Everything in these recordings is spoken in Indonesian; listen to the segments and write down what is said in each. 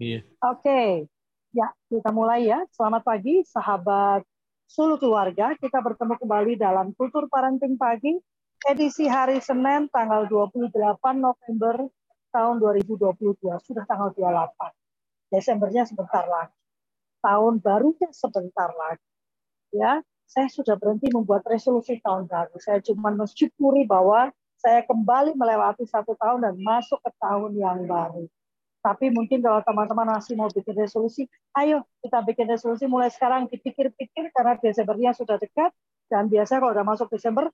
Iya. Oke, ya kita mulai ya. Selamat pagi, sahabat Sulu Keluarga. Kita bertemu kembali dalam Kultur Parenting Pagi, edisi hari Senin, tanggal 28 November tahun 2022. Sudah tanggal 28. Desembernya sebentar lagi. Tahun barunya sebentar lagi. Ya, saya sudah berhenti membuat resolusi tahun baru. Saya cuma mensyukuri bahwa saya kembali melewati satu tahun dan masuk ke tahun yang baru tapi mungkin kalau teman-teman masih mau bikin resolusi, ayo kita bikin resolusi mulai sekarang dipikir-pikir karena Desembernya sudah dekat dan biasa kalau udah masuk Desember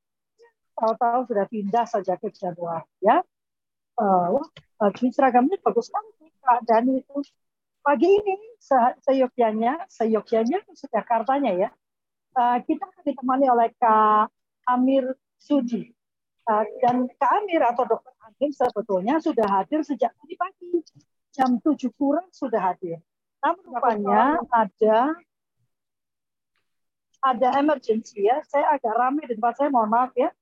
tahu-tahu sudah pindah saja ke Januari ya. Uh, wah, baju seragamnya bagus sekali Kak Dani itu. Pagi ini se seyogyanya, seyogyanya Jakartanya ya. Uh, kita akan ditemani oleh Kak Amir Suji. Uh, dan Kak Amir atau Dokter Amir sebetulnya sudah hadir sejak tadi pagi jam 7 kurang sudah hadir. Namun rupanya ada ada emergency ya. Saya agak ramai di tempat saya, mohon maaf ya.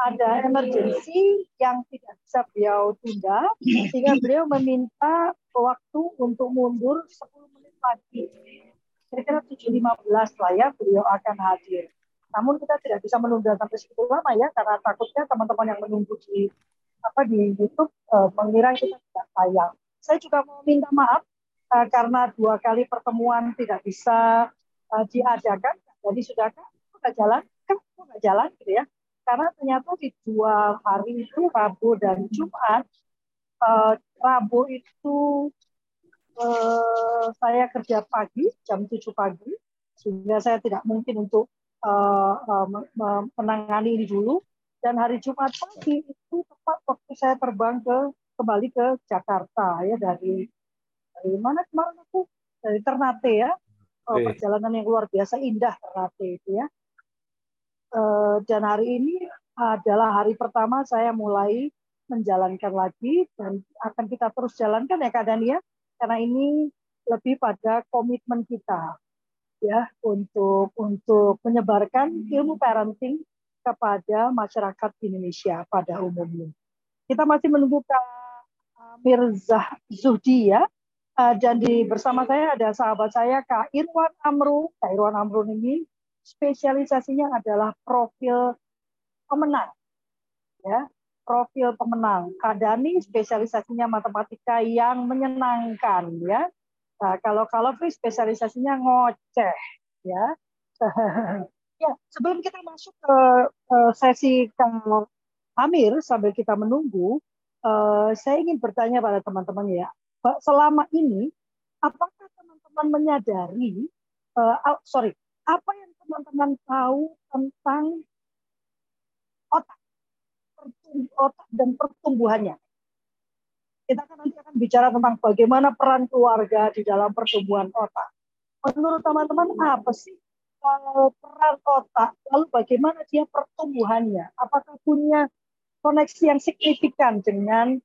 Ada emergency yang tidak bisa beliau tunda, sehingga beliau meminta waktu untuk mundur 10 menit lagi. Kira-kira 7.15 lah ya beliau akan hadir. Namun kita tidak bisa menunda sampai segitu lama ya, karena takutnya teman-teman yang menunggu di apa di YouTube uh, mengira kita tidak tayang. Saya juga mau minta maaf uh, karena dua kali pertemuan tidak bisa uh, diadakan. Jadi sudah kan nggak jalan, kan nggak jalan gitu ya. Karena ternyata di dua hari itu Rabu dan Jumat, uh, Rabu itu uh, saya kerja pagi jam 7 pagi, sehingga saya tidak mungkin untuk uh, uh, menangani ini dulu. Dan hari Jumat pagi itu tepat waktu saya terbang ke kembali ke Jakarta ya dari dari mana kemarin aku? Dari Ternate ya. Oh, perjalanan yang luar biasa indah Ternate itu ya. Uh, dan hari ini adalah hari pertama saya mulai menjalankan lagi dan akan kita terus jalankan ya Kak Dania karena ini lebih pada komitmen kita ya untuk untuk menyebarkan ilmu parenting kepada masyarakat Indonesia pada umumnya. Kita masih menunggu Kak Mirza Zuhdi ya. Uh, dan di bersama saya ada sahabat saya Kak Irwan Amru. Kak Irwan Amru ini spesialisasinya adalah profil pemenang. Ya, profil pemenang. Kak Dani spesialisasinya matematika yang menyenangkan ya. Nah, kalau kalau spesialisasinya ngoceh ya. ya, sebelum kita masuk ke, ke sesi Kang Amir sambil kita menunggu, uh, saya ingin bertanya pada teman-teman ya, selama ini apakah teman-teman menyadari, uh, sorry, apa yang teman-teman tahu tentang otak, otak dan pertumbuhannya? Kita akan nanti akan bicara tentang bagaimana peran keluarga di dalam pertumbuhan otak. Menurut teman-teman apa sih uh, peran otak? Lalu bagaimana dia pertumbuhannya? Apakah punya koneksi yang signifikan dengan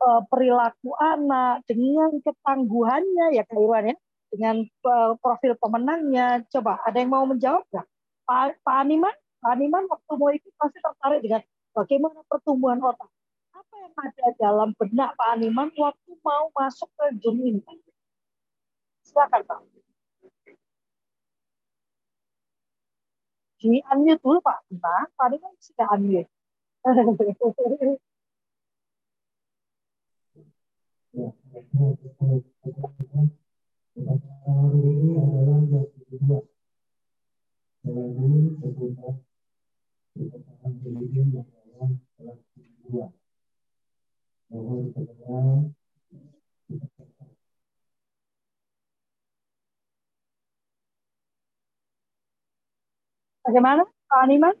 uh, perilaku anak, dengan ketangguhannya ya Kak ya, dengan uh, profil pemenangnya. Coba ada yang mau menjawab nggak? Pak, Pak Animan, Pak Animan waktu mau ikut pasti tertarik dengan bagaimana pertumbuhan otak. Apa yang ada dalam benak Pak Animan waktu mau masuk ke Zoom ini? Silakan Pak. Di unmute dulu Pak. Nah, Pak Animan sudah unmute. Bagaimana, Pak Animan?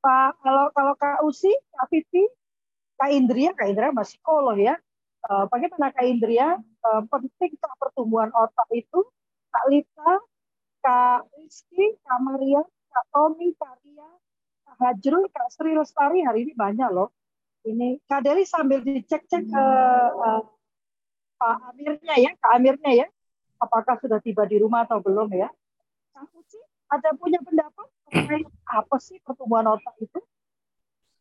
Pak kalau kalau Kak Usi, Kak Vivi, Kak Indria, Kak Indria masih psikolog ya. Uh, bagaimana Kak Indria uh, penting Kak pertumbuhan otak itu? Kak Lita, Kak Rizky, Kak Maria, Kak Tommy, Kak Ria, Kak Hajrul, Kak Sri Lestari hari ini banyak loh. Ini Kak Deli sambil dicek-cek uh, uh, Pak Amirnya ya, Kak Amirnya ya. Apakah sudah tiba di rumah atau belum ya? Kak Uci, ada punya pendapat apa sih pertumbuhan otak itu?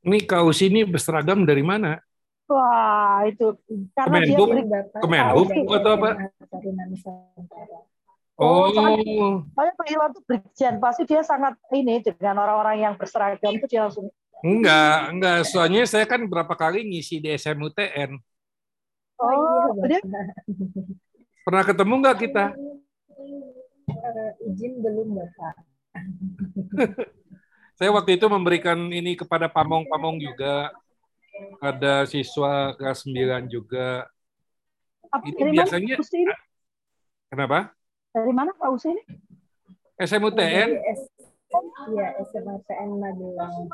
Ini kaos ini berseragam dari mana? Wah, itu karena dia Kemenhub? beri Kemenhub atau apa? Oh, Oh, saya Pak Iwan itu Brigjen, pasti dia sangat ini dengan orang-orang yang berseragam itu dia langsung enggak, enggak. Soalnya saya kan berapa kali ngisi di SMUTN. Oh, dia Pernah ketemu nggak kita? Eh, izin belum Bapak. Saya waktu itu memberikan ini kepada pamong-pamong juga. Ada siswa kelas 9 juga. apa, Ini dari biasanya- mana ini? Kenapa? Dari mana Pak Usi ini? SMUTN? Iya, SMPTN Magelang.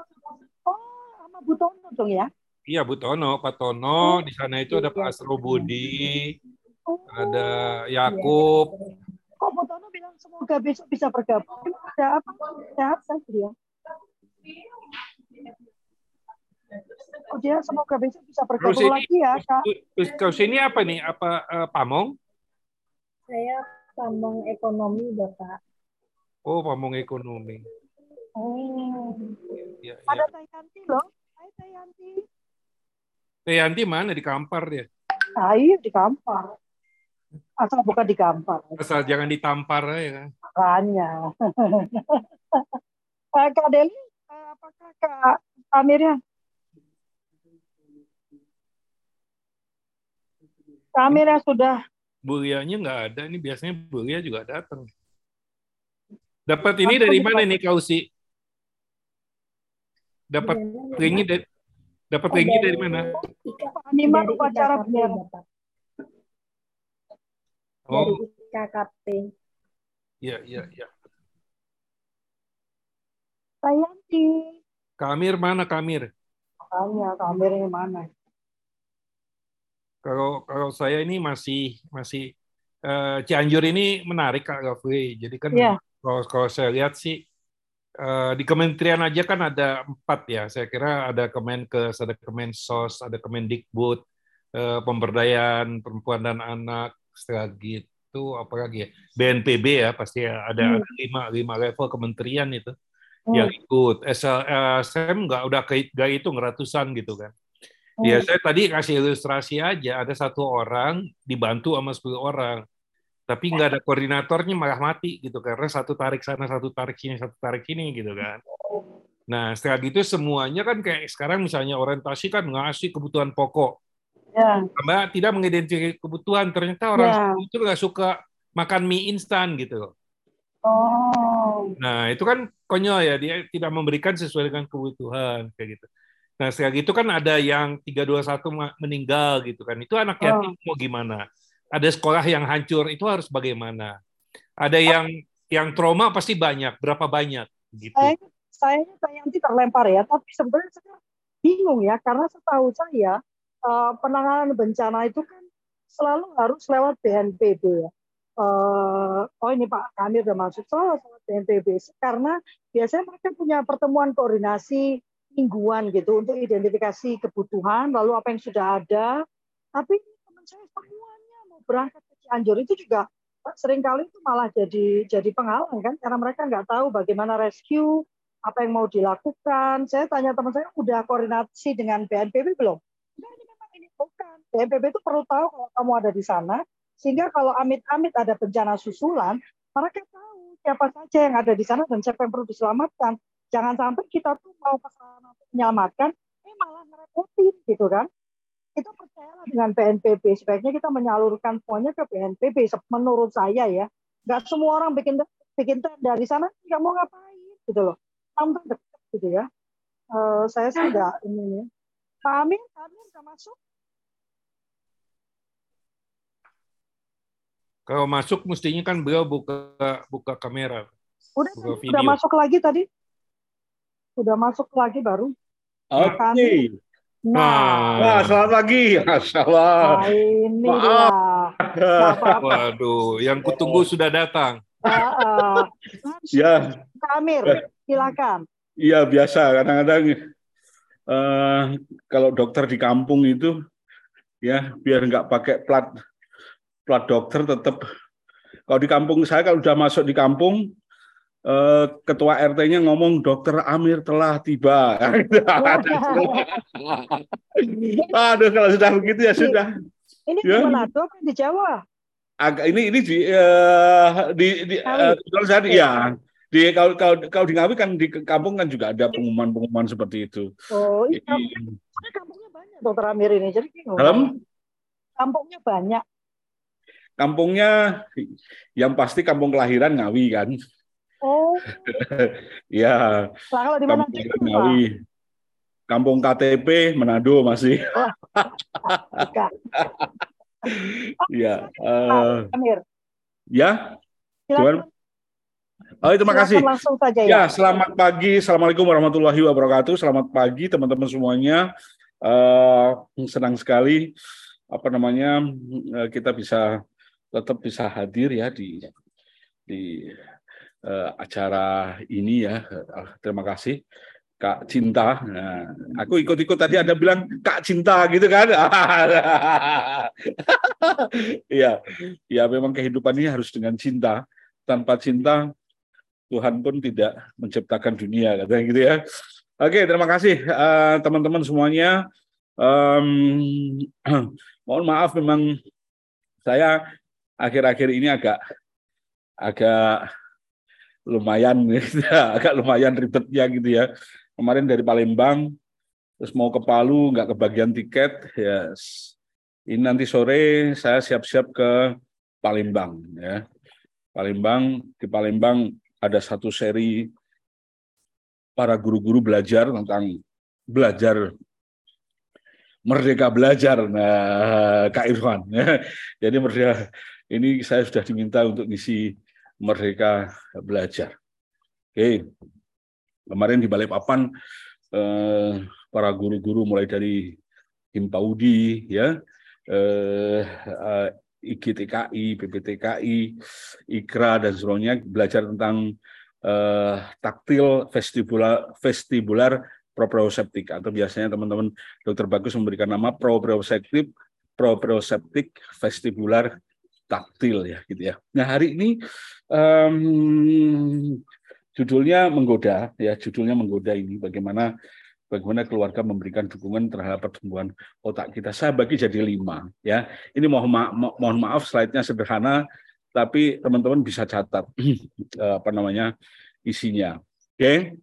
Oh, sama Bu Tono dong ya? Iya, Bu Tono, Pak Tono. Di sana itu ada Pak Asro Budi, Oh, ada Yakub. Semoga besok bisa bergabung. Ada apa? Sehat kan dia? Oh, dia semoga besok bisa bergabung ini, lagi ya, Kak. terus kau sini apa nih? Apa eh, pamong? Saya pamong ekonomi Bapak. Oh, pamong ekonomi. Oh. Ya, ya. Ada Tayanti loh. Hai Tayanti. Eh, Yanti mana di Kampar dia? Ayo di Kampar. Asal bukan di Kampar. Asal jangan ditampar ya kan. Makanya. Eh, Kak Deli, eh, apakah Kak Amirnya? Kak Amirnya sudah Bulianya nggak ada. Ini biasanya Bulia juga datang. Dapat ini dari mana nih kau sih? Dapat ringnya dari dapat ringnya dari- mana? Dari upacara IKKP, Bapak. Oh, Dari IKKP. iya iya iya. Tayanti. Kamir mana Kamir? Makanya Kak Amirnya mana? Kalau kalau saya ini masih masih eh, Cianjur ini menarik Kak Gafri. Jadi kan Iya. kalau kalau saya lihat sih eh, di kementerian aja kan ada empat ya. Saya kira ada Kemenkes, ada Kemensos, ada Kemendikbud, eh, pemberdayaan perempuan dan anak, setelah gitu apalagi ya BNPB ya pasti ya, ada, Hmm. ada lima lima level kementerian itu Hmm. yang ikut. SLSM nggak udah ke hitung ratusan gitu kan. Hmm. Ya, saya tadi kasih ilustrasi aja, ada satu orang dibantu sama 10 orang. Tapi nggak ada koordinatornya malah mati gitu karena satu tarik sana, satu tarik sini, satu tarik sini gitu kan. Nah, setelah gitu semuanya kan kayak sekarang misalnya orientasi kan ngasih kebutuhan pokok. Ya. Mbak tidak mengidentifikasi kebutuhan, ternyata orang Ya. itu nggak suka makan mie instan gitu. Oh. Nah, itu kan konyol ya, dia tidak memberikan sesuai dengan kebutuhan kayak gitu. Nah, setelah gitu kan ada yang 321 ma- meninggal gitu kan. Itu anak Oh. yatim mau gimana? Ada sekolah yang hancur, itu harus bagaimana? Ada yang yang trauma pasti banyak, berapa banyak gitu. Saya sayanya Tayanti terlempar ya, tapi sebenarnya saya bingung ya karena setahu saya eh, penanganan bencana itu kan selalu harus lewat BNPB ya. Eh, oh ini Pak Kamil udah masuk selalu lewat BNPB karena biasanya mereka punya pertemuan koordinasi mingguan gitu untuk identifikasi kebutuhan lalu apa yang sudah ada. Tapi teman saya semuanya mau berangkat ke Cianjur itu juga sering kali itu malah jadi jadi penghalang kan karena mereka nggak tahu bagaimana rescue apa yang mau dilakukan. Saya tanya teman saya udah koordinasi dengan BNPB belum? Enggak, ini memang ini bukan. BNPB itu perlu tahu kalau kamu ada di sana sehingga kalau amit-amit ada bencana susulan, mereka tahu siapa saja yang ada di sana dan siapa yang perlu diselamatkan. Jangan sampai kita tuh mau ke sana untuk menyelamatkan, eh malah ngerepotin gitu kan. Itu percayalah dengan BNPB. Sebaiknya kita menyalurkan semuanya ke BNPB. Menurut saya ya, nggak semua orang bikin bikin tenda di sana nggak mau ngapain gitu loh. Tambah dekat gitu ya. Eh, saya nggak ini. Pak Amin, Pak Amin udah masuk? Kalau masuk mestinya kan beliau buka buka kamera. Udah, Buka udah masuk lagi tadi? Udah masuk lagi baru? Oke. Nah, Wah, selamat pagi. Allah. nah ini Maaf. Waduh, yang kutunggu sudah datang. Ah, ah. Ya, Kak Amir, silakan. iya biasa. Kadang-kadang eh, kalau dokter di kampung itu, ya biar nggak pakai plat plat dokter tetap. Kalau di kampung saya kalau udah masuk di kampung, eh, ketua RT-nya ngomong dokter Amir telah tiba. Aduh kalau sudah begitu ya sudah. Ini Ya. di Manado di Jawa? Agak ini ini di eh, di di kalau saya di- ya di kalau kalau kalau di Ngawi kan di kampung kan juga ada pengumuman-pengumuman seperti itu. Oh, iya. Jadi, kampungnya banyak dokter Amir ini. Jadi bingung. Dalam? Kampungnya banyak. Kampungnya yang pasti kampung kelahiran Ngawi kan. Oh, Ya, lah kalau di mana kampung itu Pak? Ngawi. Kampung KTP Manado masih. Bukan. Ya, eh, Amir. ya. Silakan, Oh, terima kasih. langsung saja ya. Ya, selamat pagi. Assalamualaikum warahmatullahi wabarakatuh. Selamat pagi teman-teman semuanya. Eh, senang sekali apa namanya eh, kita bisa tetap bisa hadir ya di di eh, acara ini ya. Eh, terima kasih Kak Cinta. Nah, aku ikut-ikut tadi ada bilang Kak Cinta gitu kan. Iya. Ya memang kehidupan ini harus dengan cinta. Tanpa cinta Tuhan pun tidak menciptakan dunia katanya gitu ya. Oke, terima kasih eh, teman-teman semuanya. Em, mohon maaf memang saya akhir-akhir ini agak agak lumayan agak lumayan ribetnya gitu ya. Kemarin dari Palembang terus mau ke Palu nggak kebagian tiket ya. Ini nanti sore saya siap-siap ke Palembang ya. Palembang di Palembang ada satu seri para guru-guru belajar tentang belajar merdeka belajar nah Kak Irfan jadi merdeka ini saya sudah diminta untuk ngisi merdeka belajar. Oke. Kemarin di Balikpapan eh, para guru-guru mulai dari Himpaudi ya eh, eh, IGTKI, PPTKI, IKRA dan seluruhnya belajar tentang eh, taktil vestibular vestibular proprioceptik. Atau biasanya teman-teman dokter bagus memberikan nama proprioceptik proprioceptik vestibular taktil ya gitu ya. Nah hari ini em, judulnya menggoda ya judulnya menggoda ini bagaimana bagaimana keluarga memberikan dukungan terhadap pertumbuhan otak kita. Saya bagi jadi lima ya. Ini mohon ma mo- mohon maaf slide-nya sederhana tapi teman-teman bisa catat eh, apa namanya isinya. Oke.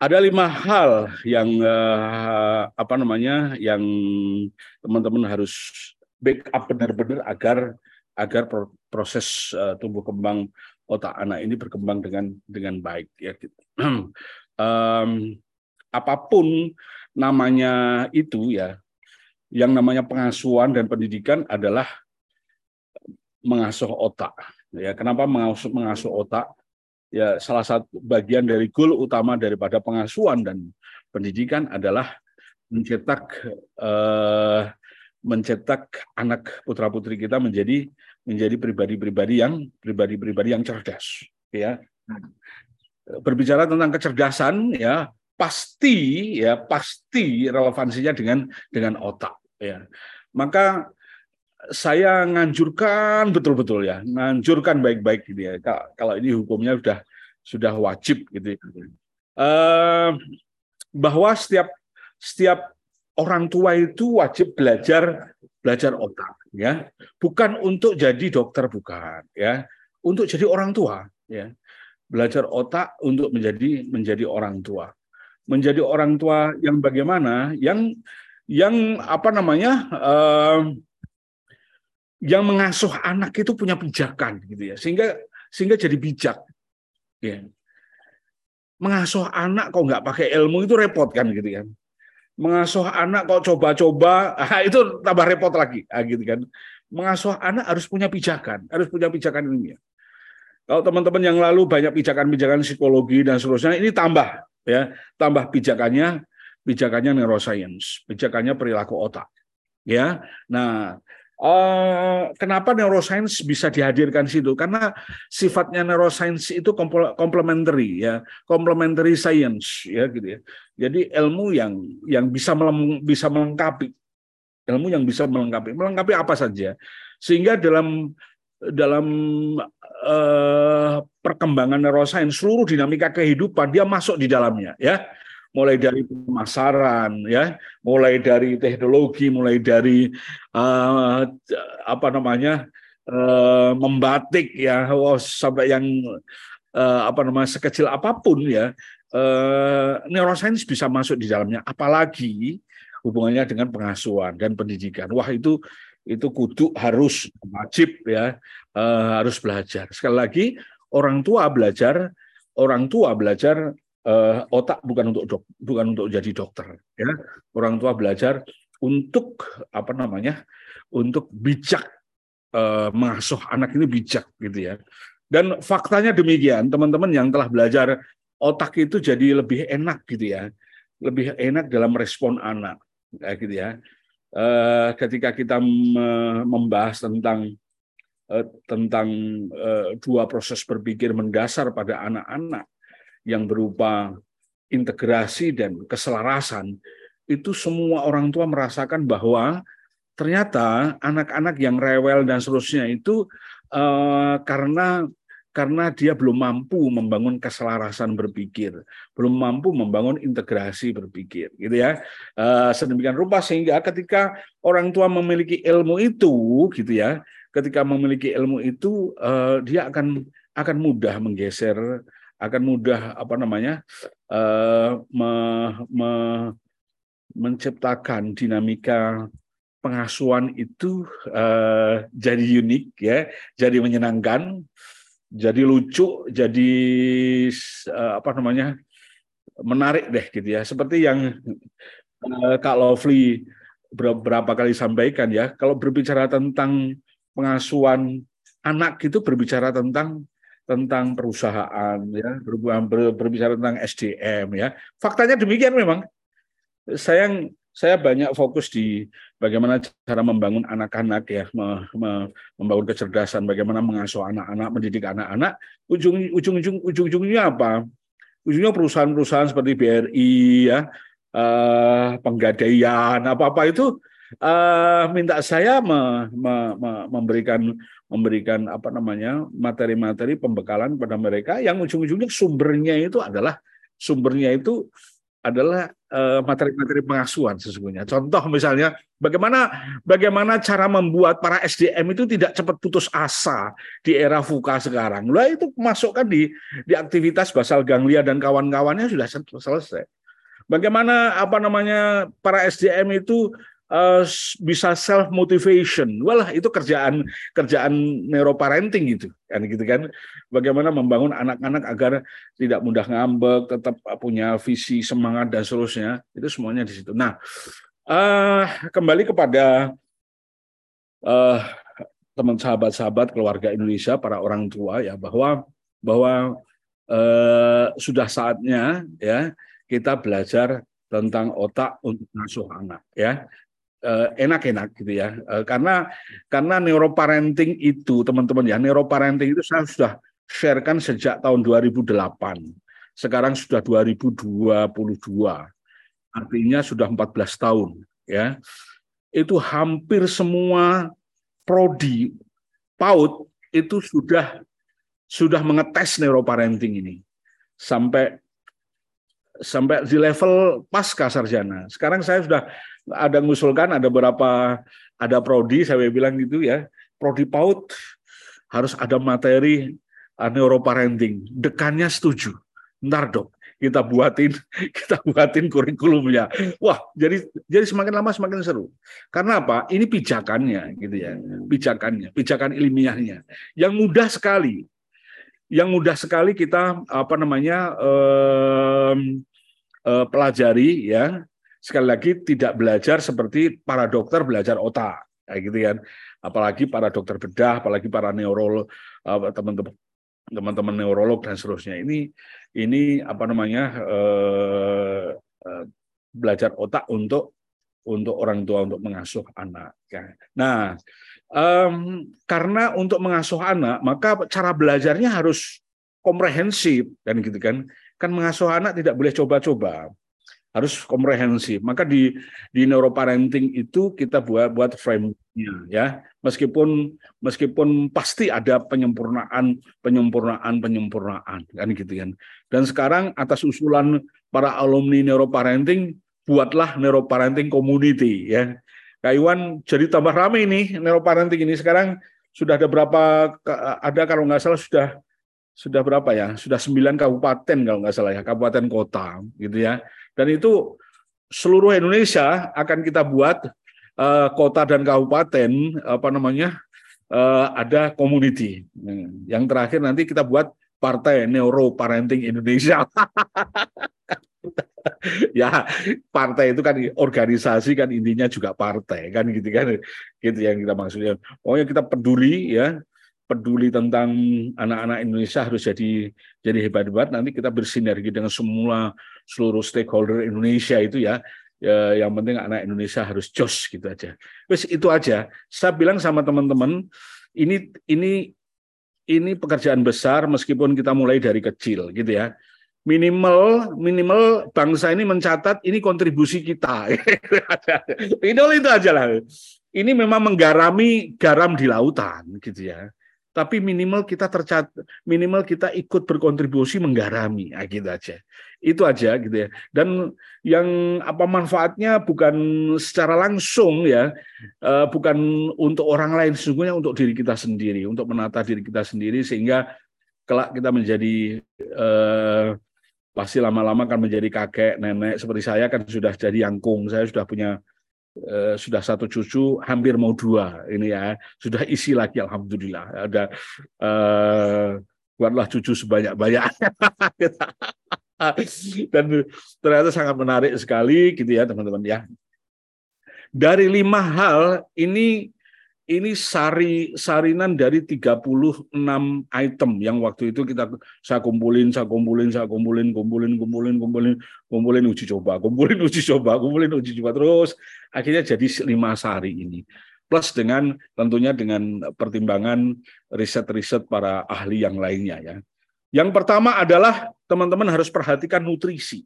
Ada lima hal yang eh, apa namanya yang teman-teman harus backup benar-benar agar agar pro- proses eh, tumbuh kembang otak anak ini berkembang dengan dengan baik ya gitu. Em, apa pun namanya itu ya yang namanya pengasuhan dan pendidikan adalah mengasuh otak ya kenapa mengasuh mengasuh otak ya salah satu bagian dari goal utama daripada pengasuhan dan pendidikan adalah mencetak eh, mencetak anak putra putri kita menjadi menjadi pribadi-pribadi yang pribadi-pribadi yang cerdas ya berbicara tentang kecerdasan ya pasti ya pasti relevansinya dengan dengan otak ya maka saya nganjurkan betul-betul ya nganjurkan baik-baik gitu ya Ka- kalau ini hukumnya sudah sudah wajib gitu. Eh, bahwa setiap setiap orang tua itu wajib belajar belajar otak ya. Bukan untuk jadi dokter bukan ya. Untuk jadi orang tua ya. Belajar otak untuk menjadi menjadi orang tua. Menjadi orang tua yang bagaimana? Yang yang apa namanya eh, yang mengasuh anak itu punya pijakan gitu ya. Sehingga sehingga jadi bijak ya. Mengasuh anak kok nggak pakai ilmu itu repot kan gitu kan mengasuh anak kok coba-coba? Ah, itu tambah repot lagi. Ah, gitu kan. Mengasuh anak harus punya pijakan harus punya pijakan ilmiah. Kalau teman-teman yang lalu banyak pijakan-pijakan psikologi dan seterusnya ini tambah ya. Tambah pijakannya pijakannya neuroscience pijakannya perilaku otak ya. Nah eh, kenapa neuroscience bisa dihadirkan situ? Karena sifatnya neuroscience itu complementary ya. Complementary science ya gitu ya. Jadi ilmu yang yang bisa bisa melengkapi. Ilmu yang bisa melengkapi. Melengkapi apa saja? Sehingga dalam dalam eh, perkembangan neuroscience, seluruh dinamika kehidupan dia masuk di dalamnya ya. Mulai dari pemasaran ya, mulai dari teknologi, mulai dari eh, apa namanya? eh, membatik ya, oh, sampai yang eh, apa namanya sekecil apa pun ya. Eh, neuroscience bisa masuk di dalamnya apalagi hubungannya dengan pengasuhan dan pendidikan. Wah, itu itu kudu harus wajib ya uh, harus belajar. Sekali lagi orang tua belajar orang tua belajar uh, otak bukan untuk dok, bukan untuk jadi dokter ya. Orang tua belajar untuk apa namanya? untuk bijak uh, mengasuh anak ini bijak gitu ya. Dan faktanya demikian, teman-teman yang telah belajar otak itu jadi lebih enak gitu ya. Lebih enak dalam respon anak kayak gitu ya uh, ketika kita membahas tentang tentang dua proses berpikir mendasar pada anak-anak yang berupa integrasi dan keselarasan itu semua orang tua merasakan bahwa ternyata anak-anak yang rewel dan seterusnya itu uh, karena karena dia belum mampu membangun keselarasan berpikir, belum mampu membangun integrasi berpikir, gitu ya. Uh, sedemikian rupa sehingga ketika orang tua memiliki ilmu itu, gitu ya, ketika memiliki ilmu itu uh, dia akan akan mudah menggeser, akan mudah apa namanya uh, me, me, menciptakan dinamika pengasuhan itu uh, jadi unik ya, jadi menyenangkan jadi lucu, jadi uh, apa namanya menarik deh gitu ya. Seperti yang uh, Kak Lovely beberapa kali sampaikan ya, kalau berbicara tentang pengasuhan anak itu berbicara tentang tentang perusahaan ya, berbicara tentang SDM ya. Faktanya demikian memang. Sayang saya banyak fokus di bagaimana cara membangun anak-anak ya, membangun kecerdasan, bagaimana mengasuh anak-anak, mendidik anak-anak. Ujung ujung ujung ujung ujungnya apa? Ujungnya perusahaan-perusahaan seperti BRI ya, eh, penggadaian apa-apa itu eh, minta saya me, me, me, memberikan memberikan apa namanya materi-materi pembekalan pada mereka yang ujung-ujungnya sumbernya itu adalah sumbernya itu adalah eh, materi-materi pengasuhan sesungguhnya. Contoh misalnya bagaimana bagaimana cara membuat para SDM itu tidak cepat putus asa di era VUCA sekarang. Lah itu masukkan di di aktivitas basal ganglia dan kawan-kawannya sudah selesai. Bagaimana apa namanya para SDM itu uh, bisa self motivation. Walah itu kerjaan kerjaan neuroparenting gitu kan gitu kan. Bagaimana membangun anak-anak agar tidak mudah ngambek, tetap punya visi, semangat dan seterusnya. Itu semuanya di situ. Nah, uh, kembali kepada uh, teman sahabat-sahabat keluarga Indonesia, para orang tua ya bahwa bahwa uh, sudah saatnya ya kita belajar tentang otak untuk mengasuh anak ya Eh, enak-enak gitu ya. Eh, karena karena neuroparenting itu teman-teman ya, neuroparenting itu saya sudah sharekan sejak tahun 2008. Sekarang sudah 2022. Artinya sudah 14 tahun ya. Itu hampir semua prodi PAUD itu sudah sudah mengetes neuroparenting ini. Sampai sampai di level pasca sarjana. Sekarang saya sudah ada mengusulkan ada beberapa ada prodi saya bilang gitu ya. Prodi PAUD harus ada materi uh, neuroparenting. Dekannya setuju. Ntar dok kita buatin kita buatin kurikulumnya. Wah jadi jadi semakin lama semakin seru. Karena apa? Ini pijakannya gitu ya. Pijakannya pijakan ilmiahnya. Yang mudah sekali yang mudah sekali kita apa namanya um, uh, pelajari ya. Sekali lagi tidak belajar seperti para dokter belajar otak kayak gitu kan. Apalagi para dokter bedah apalagi para neurolog teman-teman teman-teman neurolog dan seterusnya. Ini ini apa namanya eh, eh, belajar otak untuk untuk orang tua untuk mengasuh anak ya. nah um, karena untuk mengasuh anak maka cara belajarnya harus komprehensif kan gitu kan kan mengasuh anak tidak boleh coba-coba harus komprehensif. Maka di di neuroparenting itu kita buat buat frame-nya ya. Meskipun meskipun pasti ada penyempurnaan penyempurnaan penyempurnaan kan gitu kan. Dan sekarang atas usulan para alumni neuroparenting buatlah neuroparenting community ya. Kak Iwan jadi tambah ramai ini neuroparenting ini sekarang sudah ada berapa ada kalau nggak salah sudah sudah berapa ya sudah sembilan kabupaten kalau nggak salah ya kabupaten kota gitu ya dan itu seluruh Indonesia akan kita buat uh, kota dan kabupaten apa namanya uh, ada community. Yang terakhir nanti kita buat Partai Neuro Parenting Indonesia. ya partai itu kan organisasi kan intinya juga partai kan gitu kan gitu yang kita maksudnya pokoknya kita peduli ya peduli tentang anak-anak Indonesia harus jadi jadi hebat-hebat. Nanti kita bersinergi dengan semua seluruh stakeholder Indonesia itu ya. ya yang penting anak Indonesia harus jos gitu aja. Wes itu aja. Saya bilang sama teman-teman, ini ini ini pekerjaan besar meskipun kita mulai dari kecil gitu ya. Minimal minimal bangsa ini mencatat ini kontribusi kita. Itu itu aja lah. Ini memang menggarami garam di lautan gitu ya tapi minimal kita tercat minimal kita ikut berkontribusi menggarami nah, gitu aja. Itu aja gitu ya. Dan yang apa manfaatnya bukan secara langsung ya uh, bukan untuk orang lain sesungguhnya untuk diri kita sendiri untuk menata diri kita sendiri sehingga kelak kita menjadi uh, pasti lama-lama akan menjadi kakek nenek seperti saya kan sudah jadi yangkung saya sudah punya Eh, sudah satu cucu, hampir mau dua ini ya, sudah isi lagi alhamdulillah. Ada uh, buatlah cucu sebanyak-banyaknya. Dan ternyata sangat menarik sekali gitu ya teman-teman ya. Dari lima hal ini ini sari sarinan dari 36 item yang waktu itu kita saya kumpulin, saya kumpulin, saya kumpulin, kumpulin, kumpulin, kumpulin, kumpulin uji coba, kumpulin uji coba, kumpulin uji coba terus akhirnya jadi lima sari ini. Plus dengan tentunya dengan pertimbangan riset-riset para ahli yang lainnya ya. Yang pertama adalah teman-teman harus perhatikan nutrisi.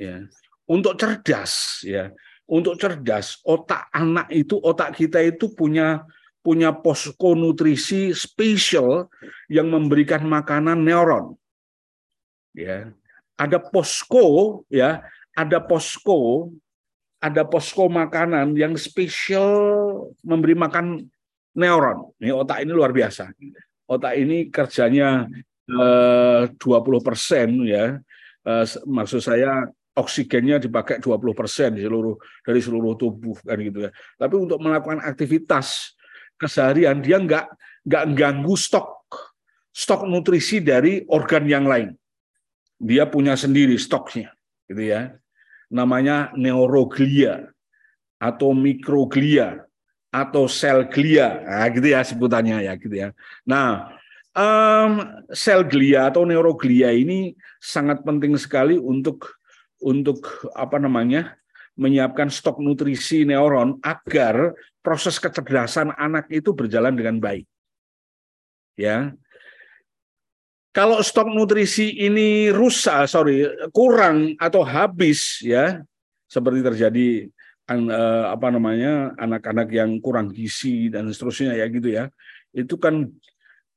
Ya. Untuk cerdas ya untuk cerdas. Otak anak itu, otak kita itu punya punya posko nutrisi spesial yang memberikan makanan neuron. Ya. Ada posko ya, ada posko ada posko makanan yang spesial memberi makan neuron. Ini otak ini luar biasa. Otak ini kerjanya eh, 20% ya. Eh, maksud saya oksigennya dipakai 20% persen seluruh dari seluruh tubuh kan gitu ya. Tapi untuk melakukan aktivitas keseharian dia nggak nggak ganggu stok stok nutrisi dari organ yang lain. Dia punya sendiri stoknya, gitu ya. Namanya neuroglia atau mikroglia atau sel glia, nah, gitu ya sebutannya ya, gitu ya. Nah, um, sel glia atau neuroglia ini sangat penting sekali untuk untuk apa namanya menyiapkan stok nutrisi neuron agar proses kecerdasan anak itu berjalan dengan baik. Ya. Kalau stok nutrisi ini rusak, sorry, kurang atau habis ya, seperti terjadi eh, apa namanya anak-anak yang kurang gizi dan seterusnya ya gitu ya. Itu kan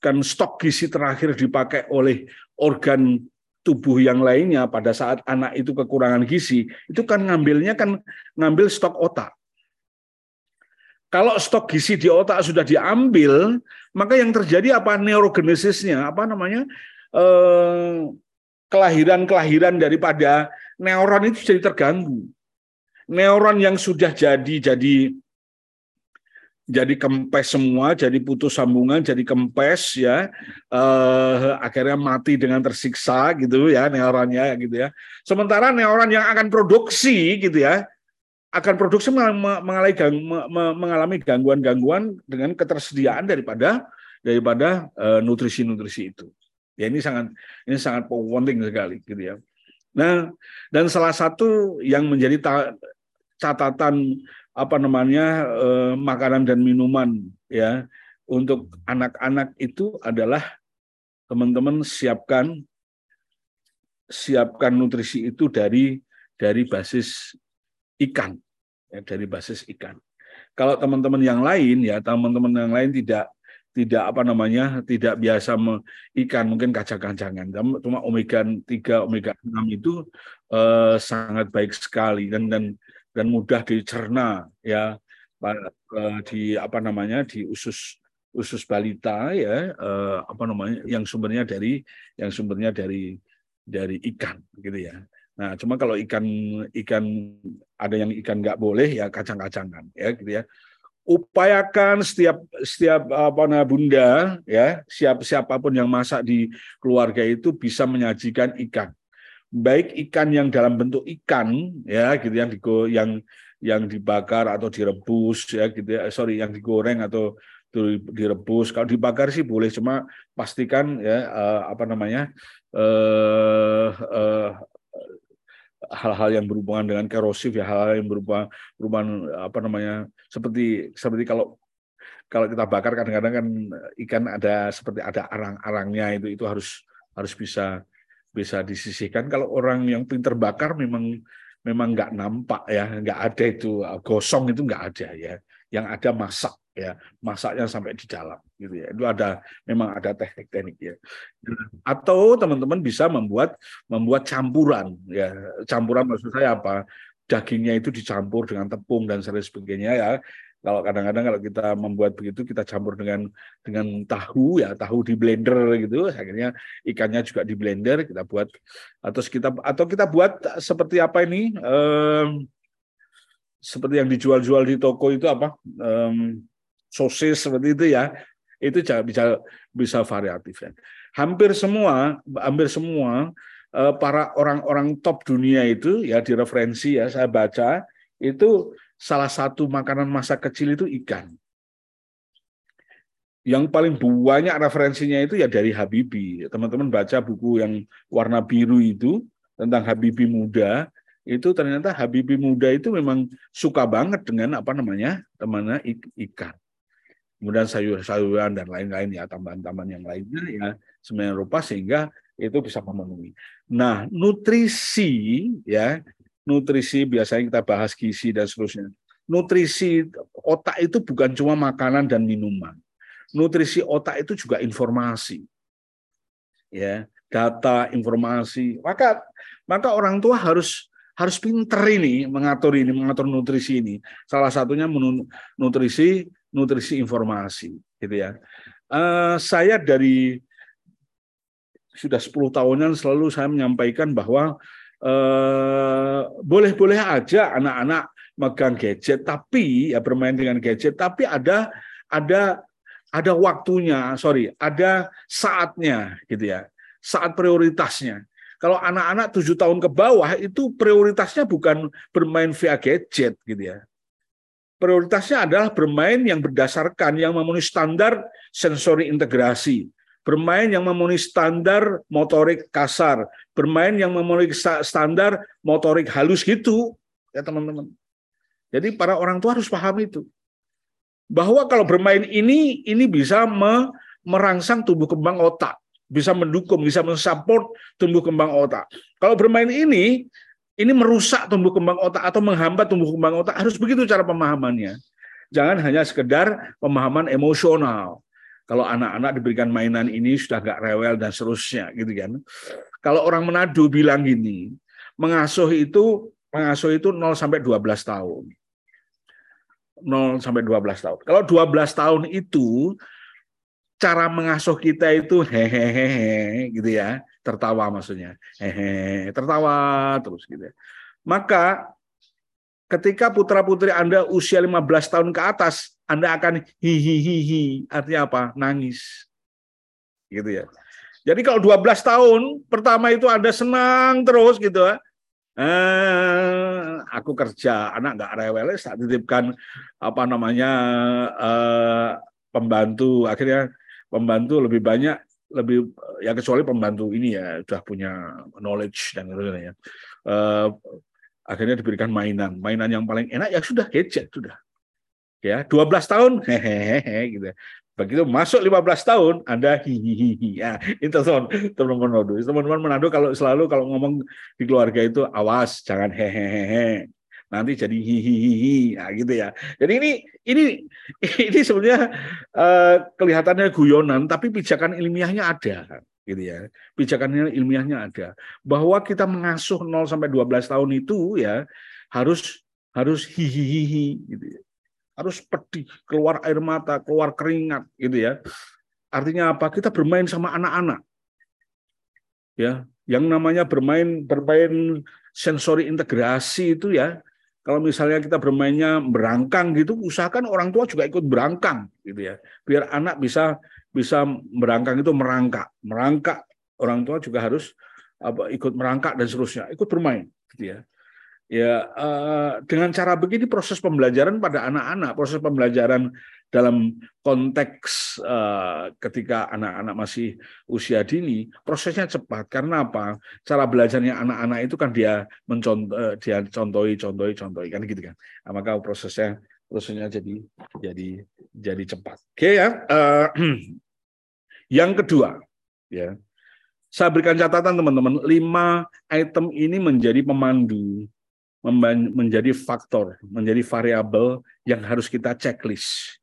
kan stok gizi terakhir dipakai oleh organ tubuh yang lainnya pada saat anak itu kekurangan gizi, itu kan ngambilnya kan ngambil stok otak. Kalau stok gizi di otak sudah diambil, maka yang terjadi apa neurogenesisnya, apa namanya eh, kelahiran-kelahiran daripada neuron itu jadi terganggu. Neuron yang sudah jadi jadi jadi kempes semua, jadi putus sambungan, jadi kempes ya, uh, akhirnya mati dengan tersiksa gitu ya neuronnya gitu ya. Sementara neuron yang akan produksi gitu ya, akan produksi mengalami mengalami gangguan-gangguan dengan ketersediaan daripada daripada uh, nutrisi-nutrisi itu. Ya ini sangat ini sangat penting sekali gitu ya. Nah, dan salah satu yang menjadi catatan apa namanya eh, makanan dan minuman ya. Untuk anak-anak itu adalah teman-teman siapkan siapkan nutrisi itu dari dari basis ikan, ya, dari basis ikan. Kalau teman-teman yang lain ya teman-teman yang lain tidak tidak apa namanya tidak biasa me, ikan mungkin kacang-kacangan. Cuma omega 3 omega 6 itu eh, sangat baik sekali. Dan dan dan mudah dicerna ya. Eh, di apa namanya di usus usus balita ya eh, apa namanya yang sumbernya dari yang sumbernya dari dari ikan gitu ya. Nah cuma kalau ikan ikan ada yang ikan nggak boleh ya kacang-kacangan ya gitu ya. Upayakan setiap setiap apa namanya bunda ya siap siapa pun yang masak di keluarga itu bisa menyajikan ikan baik ikan yang dalam bentuk ikan ya gitu yang digo yang yang dibakar atau direbus ya gitu ya sorry yang digoreng atau direbus. Kalau dibakar sih boleh cuma pastikan ya uh, apa namanya uh, uh, hal-hal yang berhubungan dengan korosif ya hal-hal yang berupa perubahan apa namanya seperti seperti kalau kalau kita bakar kadang-kadang kan ikan ada seperti ada arang-arangnya itu itu harus harus bisa bisa disisihkan. Kalau orang yang pinter bakar memang memang nggak nampak ya nggak ada itu gosong itu nggak ada ya. Yang ada masak ya masaknya sampai di dalam gitu ya. Itu ada memang ada teknik-teknik ya. Atau teman-teman bisa membuat membuat campuran ya. Campuran maksud saya apa? Dagingnya itu dicampur dengan tepung dan sebagainya ya kalau kadang-kadang kalau kita membuat begitu kita campur dengan dengan tahu ya tahu di blender gitu. Akhirnya ikannya juga di blender kita buat. Atau kita atau kita buat seperti apa ini? Um, seperti yang dijual-jual di toko itu apa? Um, sosis seperti itu ya. Itu bisa bisa variatif ya. Hampir semua hampir semua eh, para orang-orang top dunia itu ya di referensi ya saya baca itu salah satu makanan masa kecil itu ikan. Yang paling banyak referensinya itu ya dari Habibi. Teman-teman baca buku yang warna biru itu tentang Habibi muda, itu ternyata Habibi muda itu memang suka banget dengan apa namanya temannya ikan kemudian sayur-sayuran dan lain-lain ya tambahan-tambahan yang lainnya ya sebenarnya rupa sehingga itu bisa memenuhi. Nah, nutrisi ya, nutrisi biasanya kita bahas gizi dan seterusnya. Nutrisi otak itu bukan cuma makanan dan minuman. Nutrisi otak itu juga informasi. Ya, data, informasi. Maka maka orang tua harus harus pinter ini mengatur ini, mengatur nutrisi ini. Salah satunya nutrisi nutrisi informasi gitu ya. Uh, saya dari sudah 10 tahunan selalu saya menyampaikan bahwa eh, boleh-boleh aja anak-anak megang gadget tapi ya bermain dengan gadget tapi ada ada ada waktunya, sorry, ada saatnya gitu ya. Saat prioritasnya. Kalau anak-anak tujuh tahun ke bawah itu prioritasnya bukan bermain via gadget gitu ya prioritasnya adalah bermain yang berdasarkan yang memenuhi standar sensori integrasi, bermain yang memenuhi standar motorik kasar, bermain yang memenuhi standar motorik halus gitu, ya teman-teman. Jadi para orang tua harus paham itu. Bahwa kalau bermain ini, ini bisa merangsang tumbuh kembang otak, bisa mendukung, bisa mensupport tumbuh kembang otak. Kalau bermain ini, ini merusak tumbuh kembang otak atau menghambat tumbuh kembang otak harus begitu cara pemahamannya jangan hanya sekedar pemahaman emosional kalau anak-anak diberikan mainan ini sudah nggak rewel dan seterusnya gitu kan. Kalau orang Manado bilang gini mengasuh itu mengasuh itu 0 sampai 12 tahun. 0 sampai 12 tahun. Kalau 12 tahun itu cara mengasuh kita itu hehehe gitu ya. Tertawa maksudnya. Hehe tertawa terus gitu ya. maka ketika putra putri anda usia 15 tahun ke atas anda akan hihihihi artinya apa? Nangis. Gitu ya. Jadi kalau 12 tahun pertama itu anda senang terus gitu ya. Eh, aku kerja anak nggak rewel saat titipkan apa namanya eh, pembantu. Akhirnya pembantu lebih banyak lebih ya kecuali pembantu ini ya sudah punya knowledge dan lain-lain ya. Uh, akhirnya diberikan mainan, mainan yang paling enak ya sudah gadget sudah. Ya, 12 tahun hehehe gitu. Begitu masuk 15 tahun, Anda hihihi. Ya, itu teman-teman Manado. Teman-teman Manado kalau selalu kalau ngomong di keluarga itu awas, jangan hehehe. Nanti jadi hihihi, nah, gitu ya. Jadi ini ini ini sebenarnya uh, kelihatannya guyonan, tapi pijakan ilmiahnya ada, gitu ya. Pijakan ilmiahnya ada. Bahwa kita mengasuh 0 sampai 12 tahun itu ya harus harus hihihi, gitu ya harus pedih, keluar air mata, keluar keringat, gitu ya. Artinya apa? Kita bermain sama anak-anak. Ya, yang namanya bermain bermain sensori integrasi itu ya. Kalau misalnya kita bermainnya berangkang gitu, usahakan orang tua juga ikut berangkang gitu ya. Biar anak bisa bisa berangkang itu merangkak. Merangkak orang tua juga harus apa ikut merangkak dan seterusnya, ikut bermain gitu ya. Ya, eh, dengan cara begini proses pembelajaran pada anak-anak, proses pembelajaran dalam konteks eh, ketika anak-anak masih usia dini, prosesnya cepat. Karena apa? Cara belajarnya anak-anak itu kan dia mencontoh, eh, dia contohi, contohi, contohi kan gitu kan. Nah, maka prosesnya prosesnya jadi jadi jadi cepat. Oke ya. yang kedua, ya. Saya berikan catatan teman-teman, lima item ini menjadi pemandu menjadi faktor, menjadi variabel yang harus kita checklist.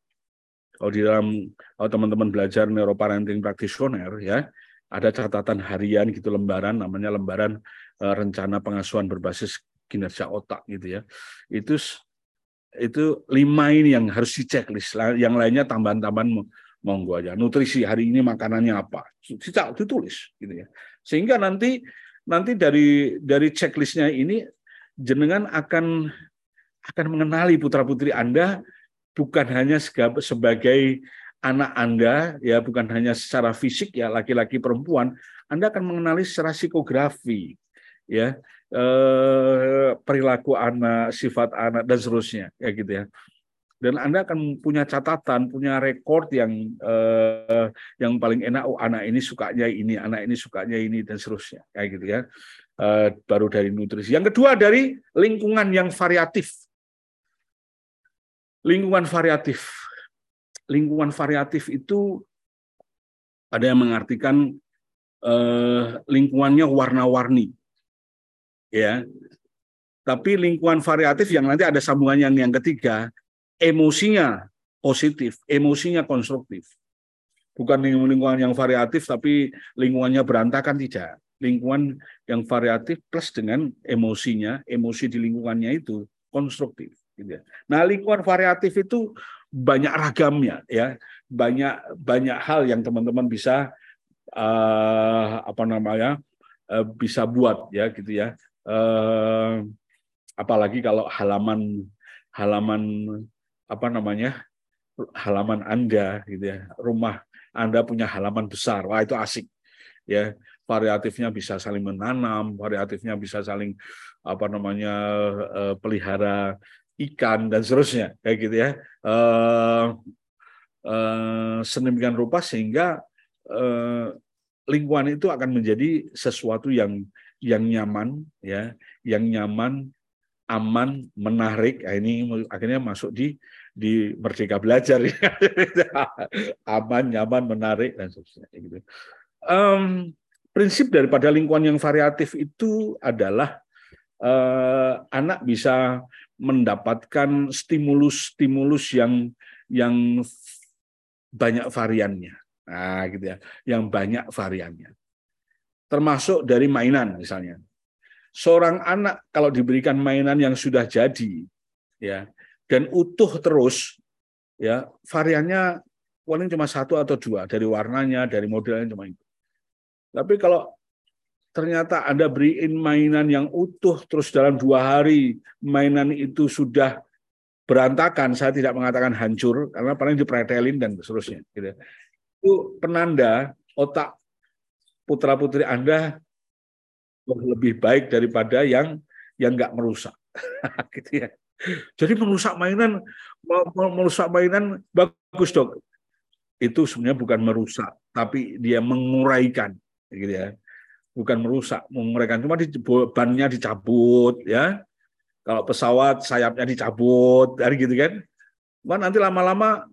Kalau di dalam kalau teman-teman belajar neuroparenting practitioner ya, ada catatan harian gitu lembaran namanya lembaran uh, rencana pengasuhan berbasis kinerja otak gitu ya. Itu itu lima ini yang harus di checklist. Yang lainnya tambahan-tambahan monggo aja. Nutrisi hari ini makanannya apa? Ditulis gitu ya. Sehingga nanti nanti dari dari checklistnya ini jenengan akan akan mengenali putra putri Anda bukan hanya sebagai anak Anda ya bukan hanya secara fisik ya laki-laki perempuan Anda akan mengenali secara psikografi ya eh, perilaku anak sifat anak dan seterusnya ya gitu ya dan Anda akan punya catatan, punya rekor yang eh, yang paling enak. Oh, anak ini sukanya ini, anak ini sukanya ini dan seterusnya, kayak gitu ya. Eh, baru dari nutrisi. Yang kedua dari lingkungan yang variatif. Lingkungan variatif. Lingkungan variatif itu ada yang mengartikan eh, lingkungannya warna-warni, ya. Tapi lingkungan variatif yang nanti ada sambungan yang yang ketiga emosinya positif, emosinya konstruktif. Bukan lingkungan yang variatif tapi lingkungannya berantakan tidak. Lingkungan yang variatif plus dengan emosinya, emosi di lingkungannya itu konstruktif. Gitu ya. Nah lingkungan variatif itu banyak ragamnya ya, banyak banyak hal yang teman-teman bisa uh, apa namanya uh, bisa buat ya gitu ya. Uh, apalagi kalau halaman halaman apa namanya halaman Anda gitu ya. Rumah Anda punya halaman besar. Wah, itu asik. Ya, variatifnya bisa saling menanam, variatifnya bisa saling apa namanya eh, pelihara ikan dan seterusnya kayak gitu ya. Eh, sedemikian rupa sehingga eh, lingkungan itu akan menjadi sesuatu yang yang nyaman ya, yang nyaman aman, menarik. Nah, ini akhirnya masuk di di Merdeka Belajar. aman, nyaman, menarik dan sebagainya. Gitu. Um, prinsip daripada lingkungan yang variatif itu adalah uh, anak bisa mendapatkan stimulus-stimulus yang yang banyak variannya. Nah, gitu ya, yang banyak variannya. Termasuk dari mainan misalnya seorang anak kalau diberikan mainan yang sudah jadi ya dan utuh terus ya variannya paling cuma satu atau dua dari warnanya dari modelnya cuma itu tapi kalau ternyata Anda beriin mainan yang utuh terus dalam dua hari mainan itu sudah berantakan saya tidak mengatakan hancur karena paling dipretelin dan seterusnya gitu. itu penanda otak putra putri Anda lebih baik daripada yang yang nggak merusak. Gitu ya. Jadi merusak mainan merusak mainan bagus dok. Itu sebenarnya bukan merusak tapi dia menguraikan gitu ya bukan merusak menguraikan cuma di, bannya dicabut ya kalau pesawat sayapnya dicabut dari gitu kan Cuma nanti lama-lama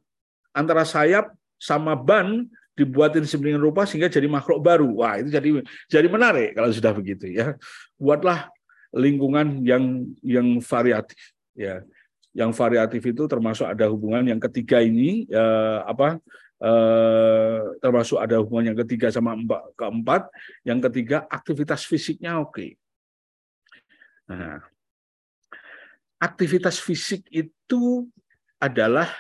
antara sayap sama ban dibuatin sedemikian rupa sehingga jadi makhluk baru. Wah, itu jadi jadi menarik kalau sudah begitu ya. Buatlah lingkungan yang yang variatif ya. Yang variatif itu termasuk ada hubungan yang ketiga ini ya, apa eh, termasuk ada hubungan yang ketiga sama empat, keempat, yang ketiga aktivitas fisiknya oke. Nah, aktivitas fisik itu adalah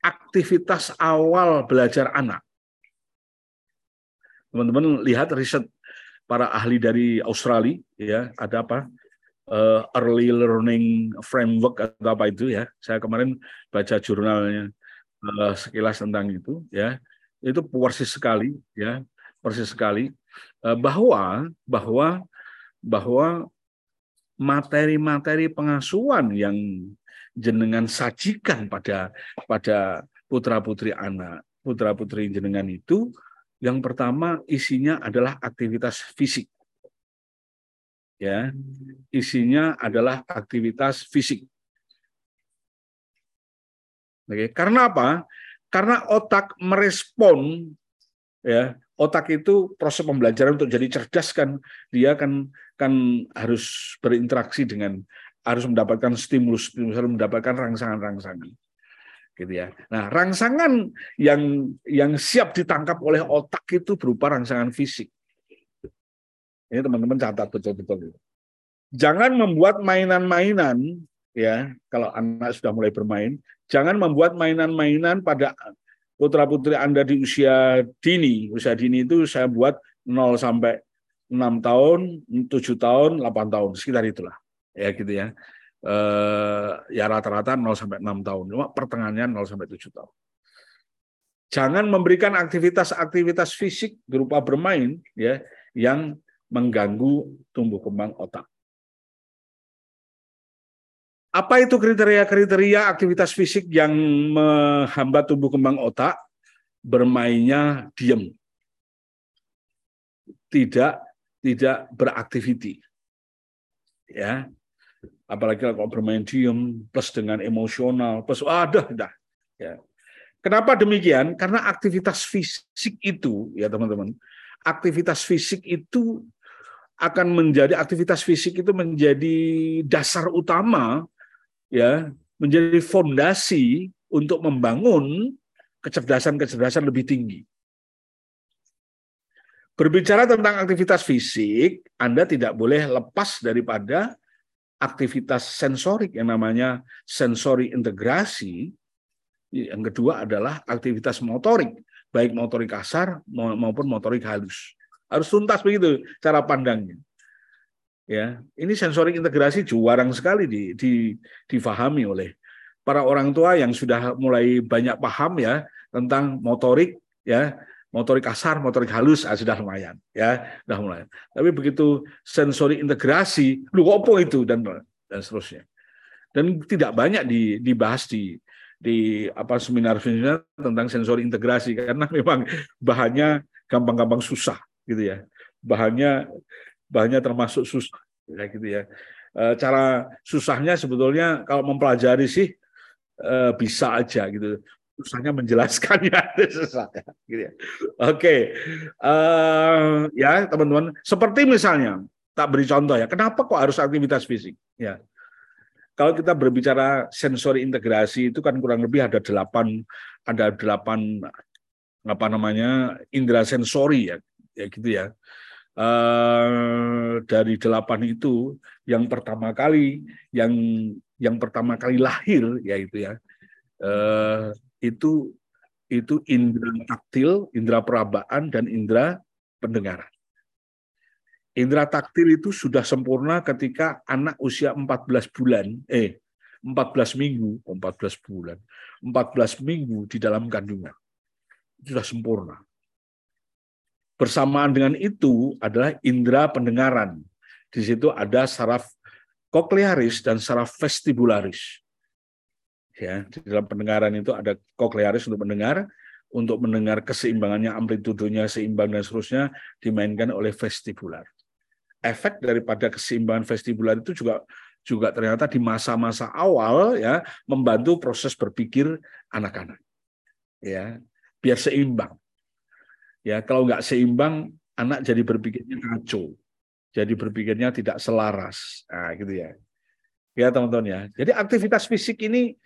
aktivitas awal belajar anak. Teman-teman lihat riset para ahli dari Australia, ya ada apa? Uh, early learning framework atau apa itu ya. Saya kemarin baca jurnalnya uh, sekilas tentang itu, ya. Itu persis sekali, ya, persis sekali uh, bahwa bahwa bahwa materi-materi pengasuhan yang jenengan sajikan pada pada putra-putri anak, putra-putri jenengan itu yang pertama isinya adalah aktivitas fisik. Ya. Isinya adalah aktivitas fisik. Oke, karena apa? Karena otak merespon ya, otak itu proses pembelajaran untuk jadi cerdas kan dia kan kan harus berinteraksi dengan harus mendapatkan stimulus, harus mendapatkan rangsangan-rangsangan. Gitu ya. Nah, rangsangan yang yang siap ditangkap oleh otak itu berupa rangsangan fisik. Ini teman-teman catat betul-betul. Jangan membuat mainan-mainan ya, kalau anak sudah mulai bermain, jangan membuat mainan-mainan pada putra-putri Anda di usia dini. Usia dini itu saya buat 0 sampai 6 tahun, 7 tahun, 8 tahun, sekitar itulah ya gitu ya. Eh, ya rata-rata 0 sampai 6 tahun. Cuma pertengahannya 0 sampai 7 tahun. Jangan memberikan aktivitas-aktivitas fisik berupa bermain ya yang mengganggu tumbuh kembang otak. Apa itu kriteria-kriteria aktivitas fisik yang menghambat tumbuh kembang otak? Bermainnya diam. Tidak tidak beraktiviti. Ya apalagi kalau bermain diem plus dengan emosional plus ada dah ya kenapa demikian karena aktivitas fisik itu ya teman-teman aktivitas fisik itu akan menjadi aktivitas fisik itu menjadi dasar utama ya menjadi fondasi untuk membangun kecerdasan-kecerdasan lebih tinggi. Berbicara tentang aktivitas fisik, Anda tidak boleh lepas daripada aktivitas sensorik yang namanya sensori integrasi. Yang kedua adalah aktivitas motorik, baik motorik kasar maupun motorik halus. Harus tuntas begitu cara pandangnya. Ya, ini sensorik integrasi jarang sekali di, di, difahami oleh para orang tua yang sudah mulai banyak paham ya tentang motorik ya motorik kasar, motorik halus ah, sudah lumayan ya, sudah lumayan. Tapi begitu sensori integrasi, lu opo itu dan dan seterusnya. Dan tidak banyak di, dibahas di di apa seminar-seminar tentang sensori integrasi karena memang bahannya gampang-gampang susah gitu ya. Bahannya bahannya termasuk susah ya gitu ya. E, cara susahnya sebetulnya kalau mempelajari sih e, bisa aja gitu susahnya menjelaskannya susah gitu ya. Oke, uh, ya teman-teman. Seperti misalnya, tak beri contoh ya. Kenapa kok harus aktivitas fisik? Ya, kalau kita berbicara sensori integrasi itu kan kurang lebih ada delapan, ada delapan apa namanya indera sensori ya, ya gitu ya. Uh, dari delapan itu yang pertama kali yang yang pertama kali lahir yaitu ya uh, itu itu indera taktil, indera perabaan dan indera pendengaran. Indera taktil itu sudah sempurna ketika anak usia 14 bulan, eh 14 minggu, 14 bulan, 14 minggu di dalam kandungan. Itu sudah sempurna. Bersamaan dengan itu adalah indera pendengaran. Di situ ada saraf koklearis dan saraf vestibularis ya di dalam pendengaran itu ada koklearis untuk mendengar untuk mendengar keseimbangannya amplitudenya seimbang dan seterusnya dimainkan oleh vestibular efek daripada keseimbangan vestibular itu juga juga ternyata di masa-masa awal ya membantu proses berpikir anak-anak. Ya, biar seimbang. Ya, kalau nggak seimbang, anak jadi berpikirnya kacau. Jadi berpikirnya tidak selaras. Nah, gitu ya. Ya, teman-teman ya. Jadi aktivitas fisik ini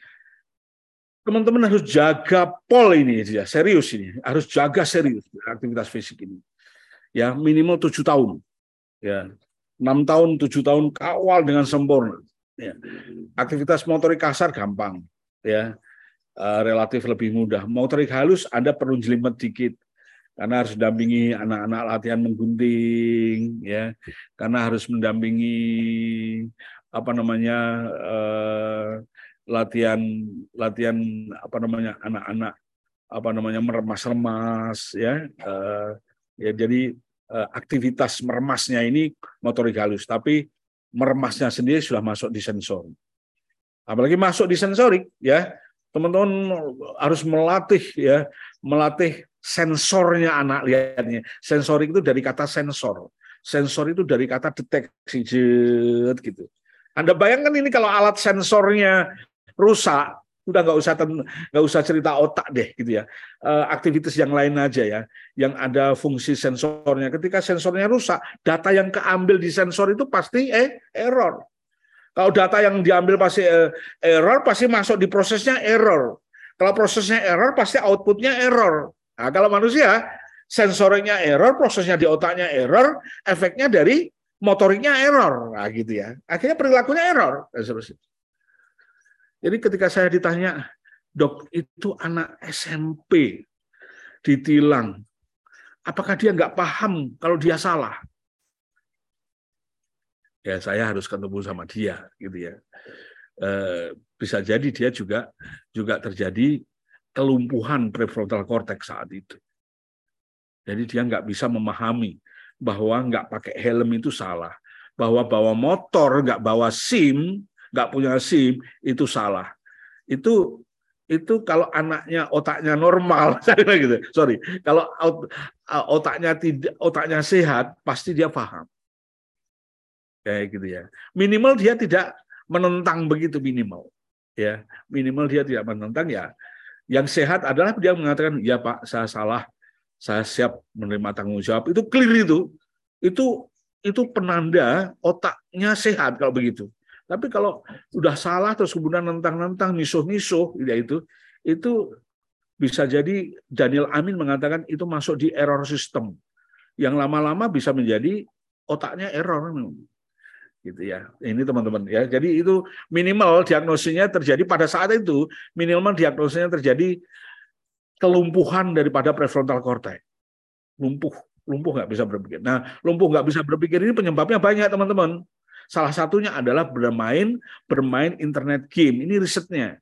teman-teman harus jaga pol ini ya, serius ini. Harus jaga serius aktivitas fisik ini. Ya, minimal tujuh tahun. Ya, enam tahun, tujuh tahun kawal dengan sempurna. Ya. Aktivitas motorik kasar gampang, ya, uh, relatif lebih mudah. Motorik halus Anda perlu jelimet dikit karena harus mendampingi anak-anak latihan menggunting, ya, karena harus mendampingi apa namanya uh, latihan latihan apa namanya anak-anak apa namanya meremas-remas ya. Uh, ya jadi uh, aktivitas meremasnya ini motorik halus. Tapi meremasnya sendiri sudah masuk di sensor. Apalagi masuk di sensorik ya. Teman-teman harus melatih ya. Melatih sensornya anak lihatnya. Sensorik itu dari kata sensor. Sensor itu dari kata deteksi gitu. Anda bayangkan ini kalau alat sensornya rusak, udah nggak usah nggak usah cerita otak deh gitu ya. Uh, aktivitas yang lain aja ya yang ada fungsi sensornya. Ketika sensornya rusak data yang keambil di sensor itu pasti eh error. Kalau data yang diambil pasti eh, error pasti masuk di prosesnya error. Kalau prosesnya error pasti outputnya error nah, kalau manusia sensornya error prosesnya di otaknya error efeknya dari motoriknya error nah, gitu ya akhirnya perilakunya error jadi ketika saya ditanya, dok itu anak SMP ditilang, apakah dia nggak paham kalau dia salah? Ya saya harus ketemu sama dia, gitu ya. E, bisa jadi dia juga juga terjadi kelumpuhan prefrontal cortex saat itu. Jadi dia nggak bisa memahami bahwa nggak pakai helm itu salah, bahwa bawa motor nggak bawa SIM nggak punya SIM itu salah. Itu itu kalau anaknya otaknya normal, gitu. Sorry, kalau otaknya tidak otaknya sehat pasti dia paham. Kayak gitu ya. Minimal dia tidak menentang begitu minimal. Ya, minimal dia tidak menentang ya. Yang sehat adalah dia mengatakan, "Ya, Pak, saya salah. Saya siap menerima tanggung jawab." Itu clear itu. Itu itu penanda otaknya sehat kalau begitu. Tapi kalau udah salah terus kemudian nentang-nentang, misuh-misuh, ya itu itu bisa jadi Daniel Amin mengatakan itu masuk di error system yang lama-lama bisa menjadi otaknya error gitu ya. Ini teman-teman ya. Jadi itu minimal diagnosisnya terjadi pada saat itu minimal diagnosisnya terjadi kelumpuhan daripada prefrontal cortex. Lumpuh lumpuh nggak bisa berpikir. Nah lumpuh nggak bisa berpikir ini penyebabnya banyak teman-teman. Salah satunya adalah bermain bermain internet game. Ini risetnya.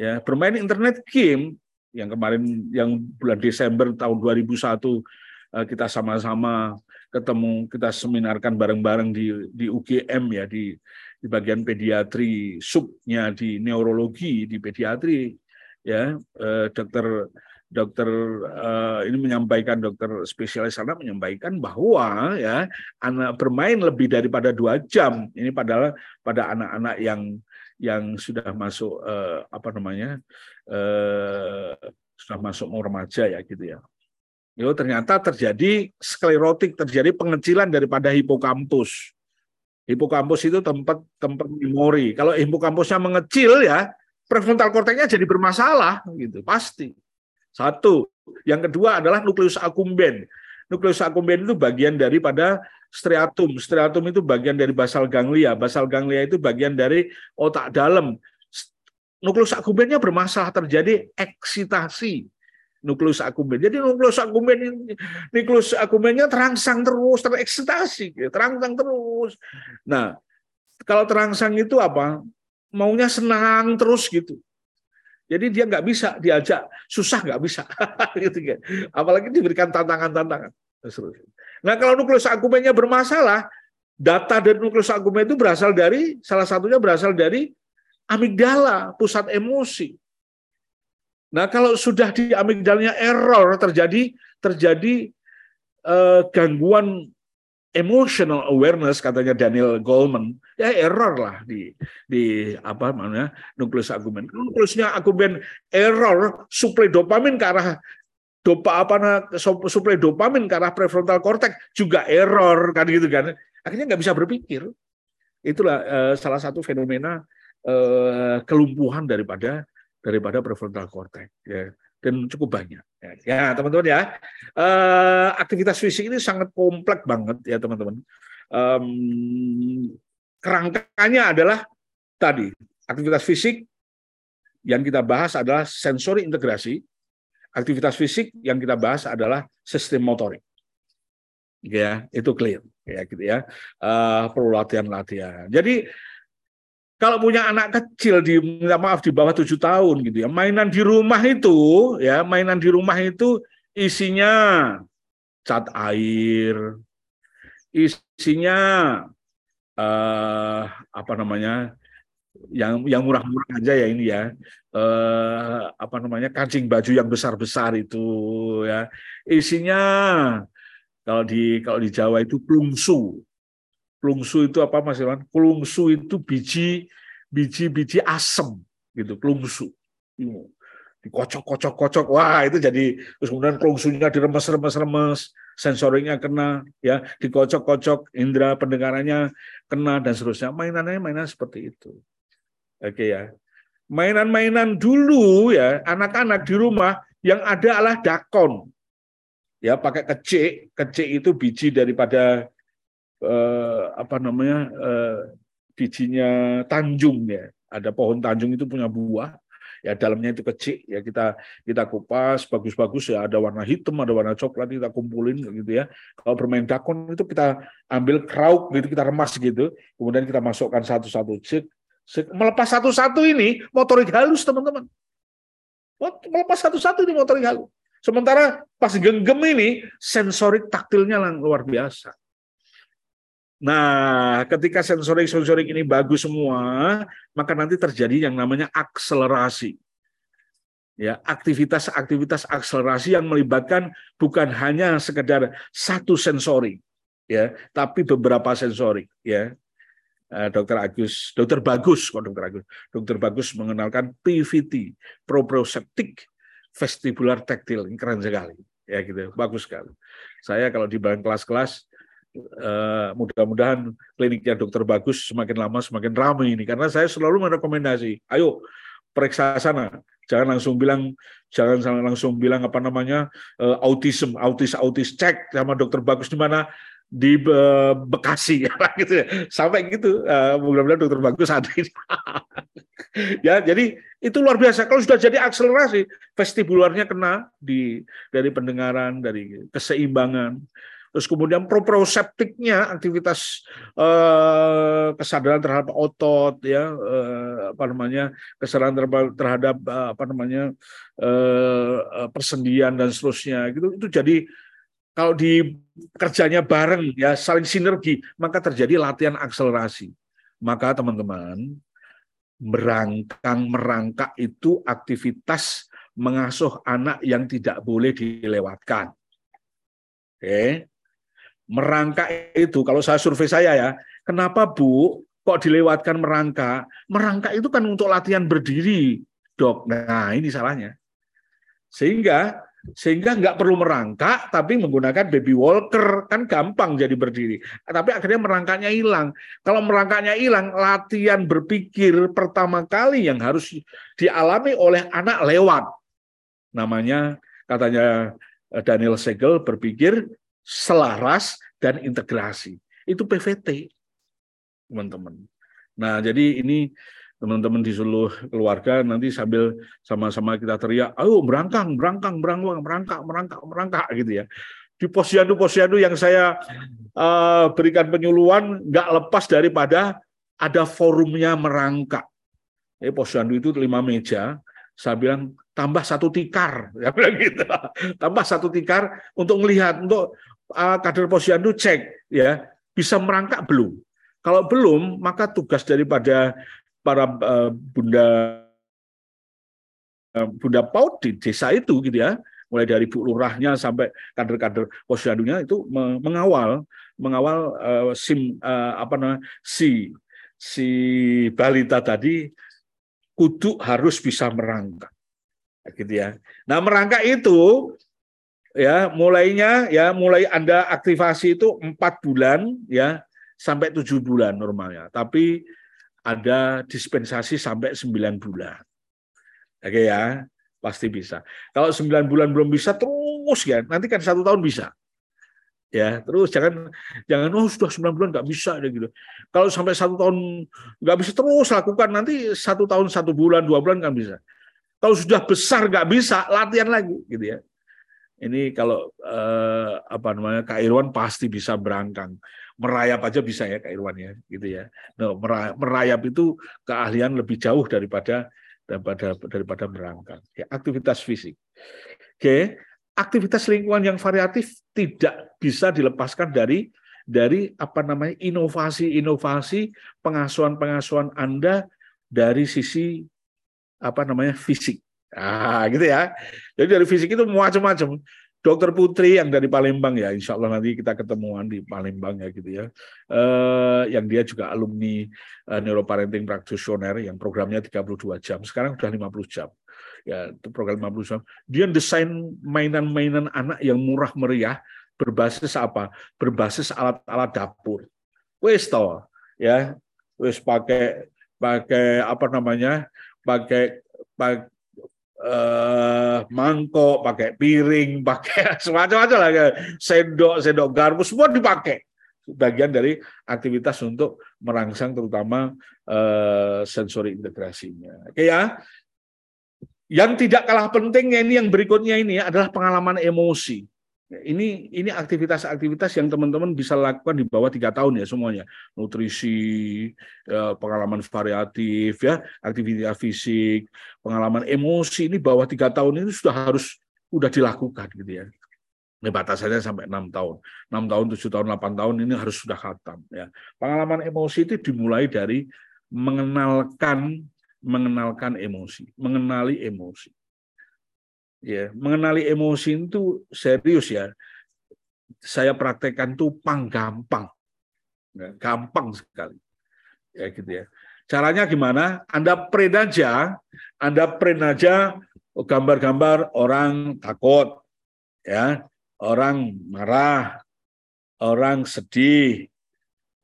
Ya, bermain internet game yang kemarin yang bulan Desember tahun 2001 eh, kita sama-sama ketemu kita seminarkan bareng-bareng di di UGM ya di di bagian pediatri subnya di neurologi di pediatri ya. Eh, dokter dokter uh, ini menyampaikan dokter spesialis anak menyampaikan bahwa ya anak bermain lebih daripada dua jam. Ini padahal pada anak-anak yang yang sudah masuk uh, apa namanya uh, sudah masuk mau remaja ya gitu ya itu ternyata terjadi sklerotik terjadi pengecilan daripada hipokampus hipokampus itu tempat tempat memori kalau hipokampusnya mengecil ya prefrontal korteknya jadi bermasalah gitu pasti satu. Yang kedua adalah nukleus akumben. Nukleus akumben itu bagian daripada striatum. Striatum itu bagian dari basal ganglia. Basal ganglia itu bagian dari otak dalam. Nukleus akumbennya bermasalah terjadi eksitasi nukleus akumben. Jadi nukleus akumben nukleus akumbennya terangsang terus, tereksitasi, terangsang terus. Nah, kalau terangsang itu apa? Maunya senang terus gitu. Jadi dia nggak bisa diajak, susah nggak bisa. gitu kan. Apalagi diberikan tantangan-tantangan. Nah kalau nukleus akumennya bermasalah, data dari nukleus akumen itu berasal dari, salah satunya berasal dari amigdala, pusat emosi. Nah kalau sudah di amigdalanya error terjadi terjadi eh, gangguan emotional awareness katanya Daniel Goleman ya error lah di di apa namanya nukleus argumen. Nukleusnya argumen error suplai dopamin ke arah dopa apa suplai dopamin ke arah prefrontal cortex juga error kan gitu kan. Akhirnya nggak bisa berpikir. Itulah uh, salah satu fenomena uh, kelumpuhan daripada daripada prefrontal cortex ya dan cukup banyak. Ya, teman-teman ya, uh, aktivitas fisik ini sangat kompleks banget ya teman-teman. Um, kerangkanya adalah tadi aktivitas fisik yang kita bahas adalah sensori integrasi. Aktivitas fisik yang kita bahas adalah sistem motorik. Ya, itu clear ya gitu ya. Uh, perlu latihan-latihan. Jadi kalau punya anak kecil di minta maaf di bawah tujuh tahun gitu ya mainan di rumah itu ya mainan di rumah itu isinya cat air isinya uh, apa namanya yang yang murah-murah aja ya ini ya uh, apa namanya kancing baju yang besar-besar itu ya. Isinya kalau di kalau di Jawa itu plungsu Klungsu itu apa Mas Irwan? Klungsu itu biji biji-biji asem gitu, klungsu. Dikocok-kocok-kocok. Wah, itu jadi terus kemudian klungsunya diremes-remes-remes, sensorinya kena, ya, dikocok-kocok, indera pendengarannya kena dan seterusnya. Mainannya mainan seperti itu. Oke ya. Mainan-mainan dulu ya, anak-anak di rumah yang ada adalah dakon. Ya, pakai kecik, kecik itu biji daripada eh, apa namanya eh, bijinya tanjung ya. Ada pohon tanjung itu punya buah. Ya dalamnya itu kecil. Ya kita kita kupas bagus-bagus ya. Ada warna hitam ada warna coklat kita kumpulin gitu ya. Kalau bermain dakon itu kita ambil krauk gitu kita remas gitu. Kemudian kita masukkan satu-satu cek melepas satu-satu ini motorik halus teman-teman. Melepas satu-satu ini motorik halus. Sementara pas genggam ini sensorik taktilnya luar biasa Nah, ketika sensorik-sensorik ini bagus semua, maka nanti terjadi yang namanya akselerasi. Ya, aktivitas-aktivitas akselerasi yang melibatkan bukan hanya sekedar satu sensori, ya, tapi beberapa sensori, ya. Eh, Dokter Agus, Dokter Bagus, kok Dokter Agus, Dokter Bagus mengenalkan PVT, proprioceptic vestibular tactile, keren sekali, ya gitu, bagus sekali. Saya kalau di bawah kelas-kelas Uh, mudah-mudahan kliniknya dokter bagus semakin lama semakin ramai ini. Karena saya selalu merekomendasi ayo periksa sana. Jangan langsung bilang jangan langsung bilang apa namanya uh, autism autis autis cek sama dokter bagus di mana? Di uh, Bekasi ya gitu ya. Sampai gitu mudah-mudahan dokter bagus ada ya jadi itu luar biasa. Kalau sudah jadi akselerasi vestibularnya kena di dari pendengaran dari keseimbangan Terus kemudian proprioceptiknya aktivitas eh, kesadaran terhadap otot ya eh, apa namanya kesadaran terhadap eh, apa namanya eh, eh, persendian dan seterusnya gitu itu jadi kalau di kerjanya bareng ya saling sinergi maka terjadi latihan akselerasi. Maka teman-teman merangkang merangkak itu aktivitas mengasuh anak yang tidak boleh dilewatkan. Oke merangkak itu kalau saya survei saya ya, kenapa Bu kok dilewatkan merangkak? Merangkak itu kan untuk latihan berdiri, Dok. Nah, ini salahnya. Sehingga sehingga nggak perlu merangkak tapi menggunakan baby walker kan gampang jadi berdiri tapi akhirnya merangkaknya hilang kalau merangkaknya hilang latihan berpikir pertama kali yang harus dialami oleh anak lewat namanya katanya eh, Daniel Segel berpikir selaras dan integrasi. Itu PVT, teman-teman. Nah, jadi ini teman-teman di seluruh keluarga nanti sambil sama-sama kita teriak, ayo berangkang, berangkang, berangkang, merangkak, merangkak, merangkak gitu ya. Di posyandu-posyandu yang saya uh, berikan penyuluhan nggak lepas daripada ada forumnya merangkak. Eh, posyandu itu lima meja, saya bilang tambah satu tikar, ya bilang gitu. Tambah satu tikar untuk melihat, untuk uh, kader posyandu cek ya bisa merangkak belum. Kalau belum, maka tugas daripada para uh, bunda uh, bunda paut di desa itu gitu ya mulai dari Bu Lurahnya sampai kader-kader posyandunya itu mengawal mengawal uh, sim uh, apa namanya si si balita tadi kudu harus bisa merangkak gitu ya. Nah, merangkak itu ya mulainya ya mulai Anda aktivasi itu empat bulan ya sampai tujuh bulan normalnya. Tapi ada dispensasi sampai sembilan bulan. Oke ya pasti bisa. Kalau sembilan bulan belum bisa terus ya, nanti kan satu tahun bisa. Ya, terus jangan jangan oh sudah sembilan bulan nggak bisa deh gitu. Kalau sampai satu tahun nggak bisa terus lakukan nanti satu tahun satu bulan dua bulan kan bisa. Kalau sudah besar nggak bisa latihan lagi gitu ya. Ini kalau eh, apa namanya Kak Irwan pasti bisa berangkang. Merayap aja bisa ya Kak Irwan ya gitu ya. Nah, merayap itu keahlian lebih jauh daripada daripada daripada. Ya, aktivitas fisik. Oke, aktivitas lingkungan yang variatif tidak bisa dilepaskan dari dari apa namanya inovasi-inovasi pengasuhan-pengasuhan Anda dari sisi apa namanya fisik. Ah, gitu ya. Jadi dari fisik itu macam-macam. Dokter Putri yang dari Palembang ya, insya Allah nanti kita ketemuan di Palembang ya gitu ya. Eh, yang dia juga alumni uh, neuroparenting practitioner yang programnya 32 jam. Sekarang sudah 50 jam. Ya, itu program 50 jam. Dia desain mainan-mainan anak yang murah meriah berbasis apa? Berbasis alat-alat dapur. Wes to, ya. Wes pakai pakai apa namanya? Pakai pakai uh, mangkok, pakai piring, pakai semacam-macam lah, sendok, sendok garpu, semua dipakai. Bagian dari aktivitas untuk merangsang terutama uh, sensori integrasinya. Oke ya. Yang tidak kalah pentingnya ini yang berikutnya ini adalah pengalaman emosi. Ini ini aktivitas-aktivitas yang teman-teman bisa lakukan di bawah tiga tahun ya semuanya. Nutrisi, ya, pengalaman variatif ya, aktivitas fisik, pengalaman emosi ini bawah tiga tahun ini sudah harus sudah dilakukan gitu ya. Ini batasannya sampai enam tahun, enam tahun, tujuh tahun, delapan tahun ini harus sudah khatam ya. Pengalaman emosi itu dimulai dari mengenalkan mengenalkan emosi, mengenali emosi ya mengenali emosi itu serius ya. Saya praktekkan tuh pang gampang ya, gampang sekali. Ya gitu ya. Caranya gimana? Anda print aja anda print aja gambar-gambar orang takut ya. Orang marah orang sedih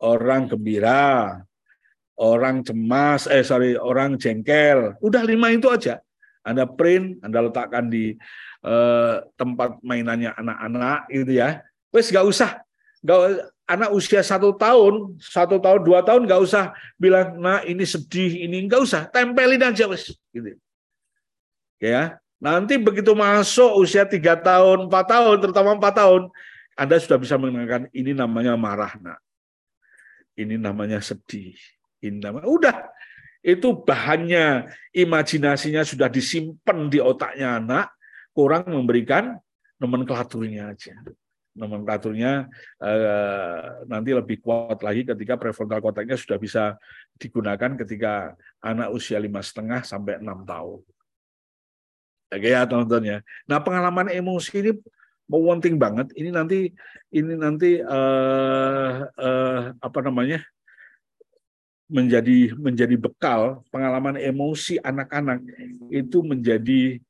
orang gembira orang cemas eh sorry orang jengkel. Udah lima itu aja anda print, Anda letakkan di eh, tempat mainannya anak-anak gitu ya. Wes nggak usah, nggak anak usia satu tahun, satu tahun, dua tahun nggak usah bilang, nah ini sedih, ini nggak usah, tempelin aja wes, gitu. Ya, nanti begitu masuk usia tiga tahun, empat tahun, terutama empat tahun, Anda sudah bisa mengenalkan ini namanya marah, nak. Ini namanya sedih. Ini namanya udah itu bahannya imajinasinya sudah disimpan di otaknya anak, kurang memberikan nomenklaturnya aja. Nomenklaturnya eh, nanti lebih kuat lagi ketika prefrontal cortexnya sudah bisa digunakan ketika anak usia lima setengah sampai enam tahun. Oke ya teman-teman ya. Nah pengalaman emosi ini penting banget. Ini nanti ini nanti eh, eh, apa namanya menjadi menjadi bekal pengalaman emosi anak-anak itu menjadi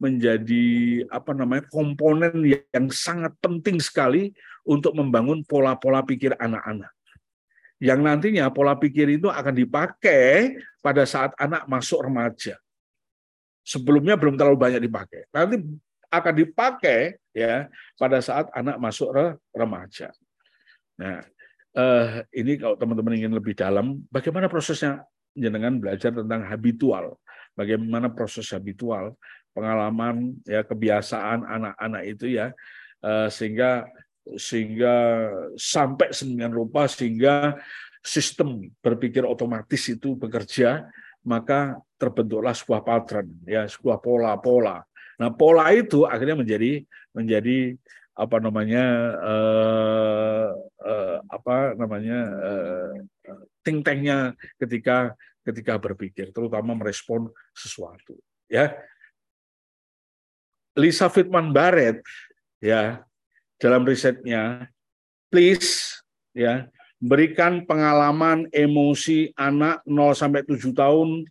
menjadi apa namanya komponen yang sangat penting sekali untuk membangun pola-pola pikir anak-anak. Yang nantinya pola pikir itu akan dipakai pada saat anak masuk remaja. Sebelumnya belum terlalu banyak dipakai. Nanti akan dipakai ya pada saat anak masuk remaja. Nah, uh, ini kalau teman-teman ingin lebih dalam, bagaimana prosesnya jenengan belajar tentang habitual, bagaimana proses habitual, pengalaman ya kebiasaan anak-anak itu ya. Uh, sehingga sehingga sampai sembilan rupa sehingga sistem berpikir otomatis itu bekerja maka terbentuklah sebuah pattern ya sebuah pola-pola. Nah pola itu akhirnya menjadi menjadi apa namanya uh, uh, apa namanya uh, think tanknya ketika ketika berpikir terutama merespon sesuatu ya Lisa Fitman Barrett ya dalam risetnya please ya berikan pengalaman emosi anak 0 sampai 7 tahun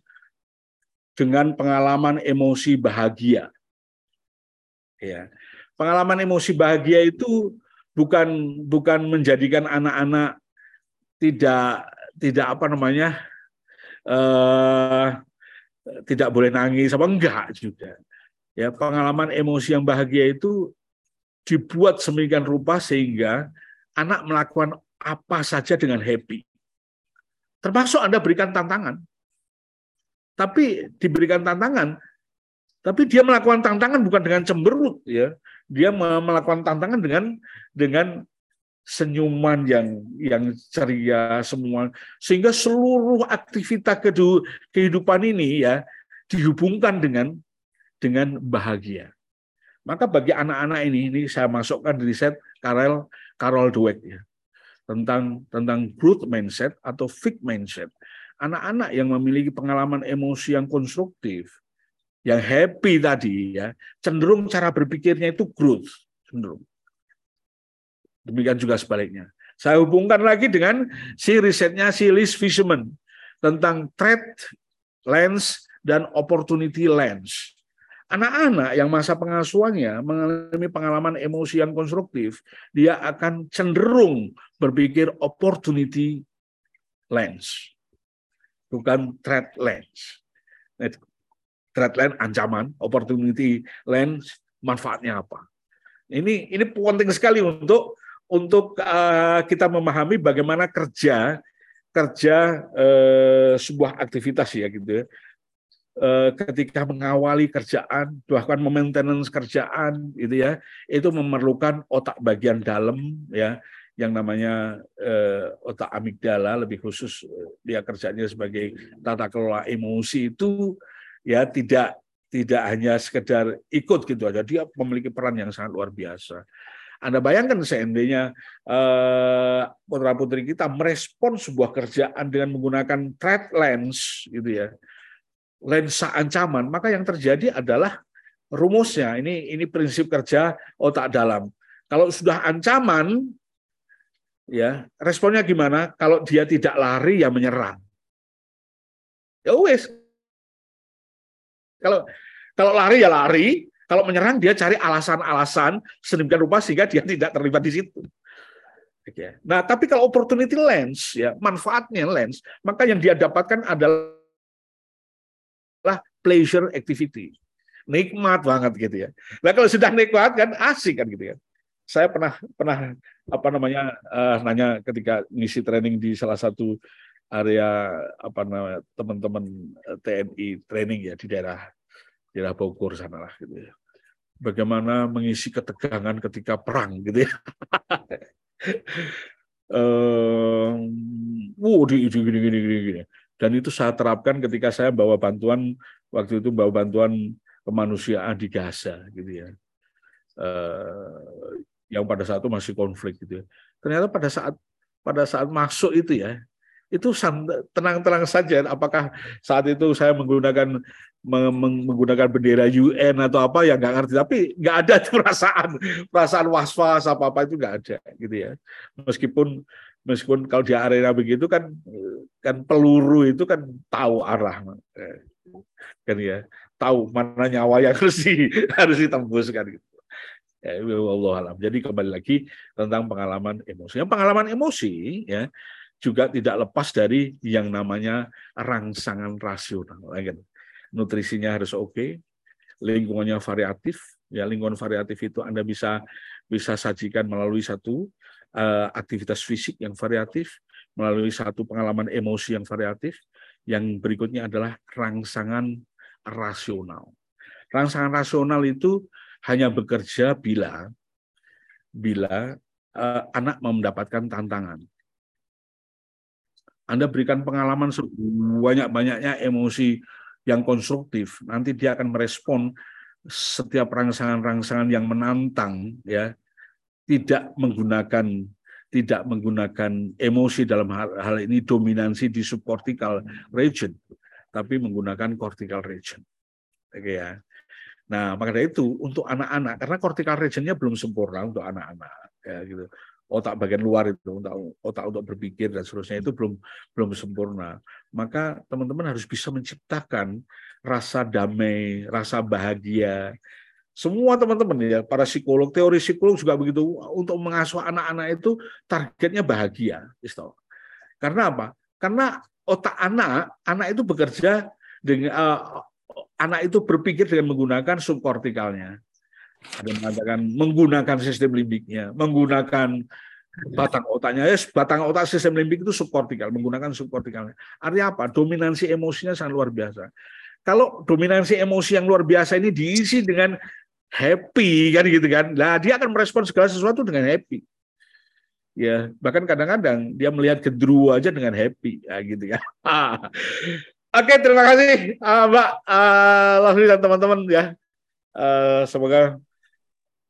dengan pengalaman emosi bahagia. Ya. Pengalaman emosi bahagia itu bukan bukan menjadikan anak-anak tidak tidak apa namanya eh, tidak boleh nangis apa enggak juga. Ya, pengalaman emosi yang bahagia itu dibuat semikian rupa sehingga anak melakukan apa saja dengan happy. Termasuk Anda berikan tantangan. Tapi diberikan tantangan, tapi dia melakukan tantangan bukan dengan cemberut ya. Dia melakukan tantangan dengan dengan senyuman yang yang ceria semua sehingga seluruh aktivitas kehidupan ini ya dihubungkan dengan dengan bahagia. Maka bagi anak-anak ini ini saya masukkan di riset Karel Carol Dweck ya tentang tentang growth mindset atau fixed mindset. Anak-anak yang memiliki pengalaman emosi yang konstruktif, yang happy tadi ya, cenderung cara berpikirnya itu growth, cenderung. Demikian juga sebaliknya. Saya hubungkan lagi dengan si risetnya si Liz Fishman tentang threat lens dan opportunity lens. Anak-anak yang masa pengasuhannya mengalami pengalaman emosi yang konstruktif, dia akan cenderung berpikir opportunity lens, bukan threat lens. Threat lens ancaman, opportunity lens manfaatnya apa. Ini ini penting sekali untuk untuk uh, kita memahami bagaimana kerja kerja uh, sebuah aktivitas ya gitu ya Eh, ketika mengawali kerjaan, bahkan maintenance kerjaan, gitu ya, itu memerlukan otak bagian dalam, ya, yang namanya eh, otak amigdala, lebih khusus dia kerjanya sebagai tata kelola emosi itu, ya tidak tidak hanya sekedar ikut gitu aja, dia memiliki peran yang sangat luar biasa. Anda bayangkan seandainya eh, putra putri kita merespon sebuah kerjaan dengan menggunakan threat lens, gitu ya lensa ancaman, maka yang terjadi adalah rumusnya. Ini ini prinsip kerja otak dalam. Kalau sudah ancaman, ya responnya gimana? Kalau dia tidak lari, ya menyerang. Ya wes. Kalau kalau lari ya lari, kalau menyerang dia cari alasan-alasan sedemikian rupa sehingga dia tidak terlibat di situ. Nah, tapi kalau opportunity lens, ya manfaatnya lens, maka yang dia dapatkan adalah pleasure activity. Nikmat banget gitu ya. Nah kalau sudah nikmat kan asik kan gitu ya. Saya pernah pernah apa namanya uh, nanya ketika ngisi training di salah satu area apa namanya teman-teman eh, TNI training ya di daerah daerah Bogor sana lah gitu ya. Bagaimana mengisi ketegangan ketika perang gitu ya. um, uh, di, di, gini, gini, gini, gini. Dan itu saya terapkan ketika saya bawa bantuan waktu itu bawa bantuan kemanusiaan di Gaza gitu ya. Uh, yang pada saat itu masih konflik gitu ya. Ternyata pada saat pada saat masuk itu ya, itu tenang-tenang saja. Apakah saat itu saya menggunakan menggunakan bendera UN atau apa ya nggak ngerti. Tapi nggak ada perasaan perasaan was-was apa apa itu nggak ada gitu ya. Meskipun meskipun kalau di arena begitu kan kan peluru itu kan tahu arah kan ya tahu mana nyawa yang harus di, harus ditembus kan gitu. Ya, Allah alam. Jadi kembali lagi tentang pengalaman emosi. Yang pengalaman emosi ya juga tidak lepas dari yang namanya rangsangan rasional kan nutrisinya harus oke okay, lingkungannya variatif ya lingkungan variatif itu anda bisa bisa sajikan melalui satu uh, aktivitas fisik yang variatif, melalui satu pengalaman emosi yang variatif. Yang berikutnya adalah rangsangan rasional. Rangsangan rasional itu hanya bekerja bila bila uh, anak mendapatkan tantangan. Anda berikan pengalaman sebanyak-banyaknya emosi yang konstruktif, nanti dia akan merespon setiap rangsangan-rangsangan yang menantang ya tidak menggunakan tidak menggunakan emosi dalam hal, hal ini dominansi di subcortical region, tapi menggunakan cortical region. Oke ya. Nah, maka dari itu untuk anak-anak karena cortical regionnya belum sempurna untuk anak-anak ya gitu. Otak bagian luar itu otak, otak untuk berpikir dan seterusnya itu belum belum sempurna. Maka teman-teman harus bisa menciptakan rasa damai, rasa bahagia. Semua teman-teman ya, para psikolog, teori psikolog juga begitu untuk mengasuh anak-anak itu targetnya bahagia, Isto. Karena apa? Karena otak anak, anak itu bekerja dengan uh, anak itu berpikir dengan menggunakan subkortikalnya. Ada mengatakan menggunakan sistem limbiknya, menggunakan batang otaknya. Ya, batang otak sistem limbik itu subkortikal, menggunakan subkortikalnya. Artinya apa? Dominansi emosinya sangat luar biasa. Kalau dominansi emosi yang luar biasa ini diisi dengan happy kan gitu kan. Nah, dia akan merespon segala sesuatu dengan happy. Ya, bahkan kadang-kadang dia melihat gendruwo aja dengan happy, ya gitu kan. Oke, terima kasih uh, Mbak uh, Lovely dan teman-teman ya. Uh, semoga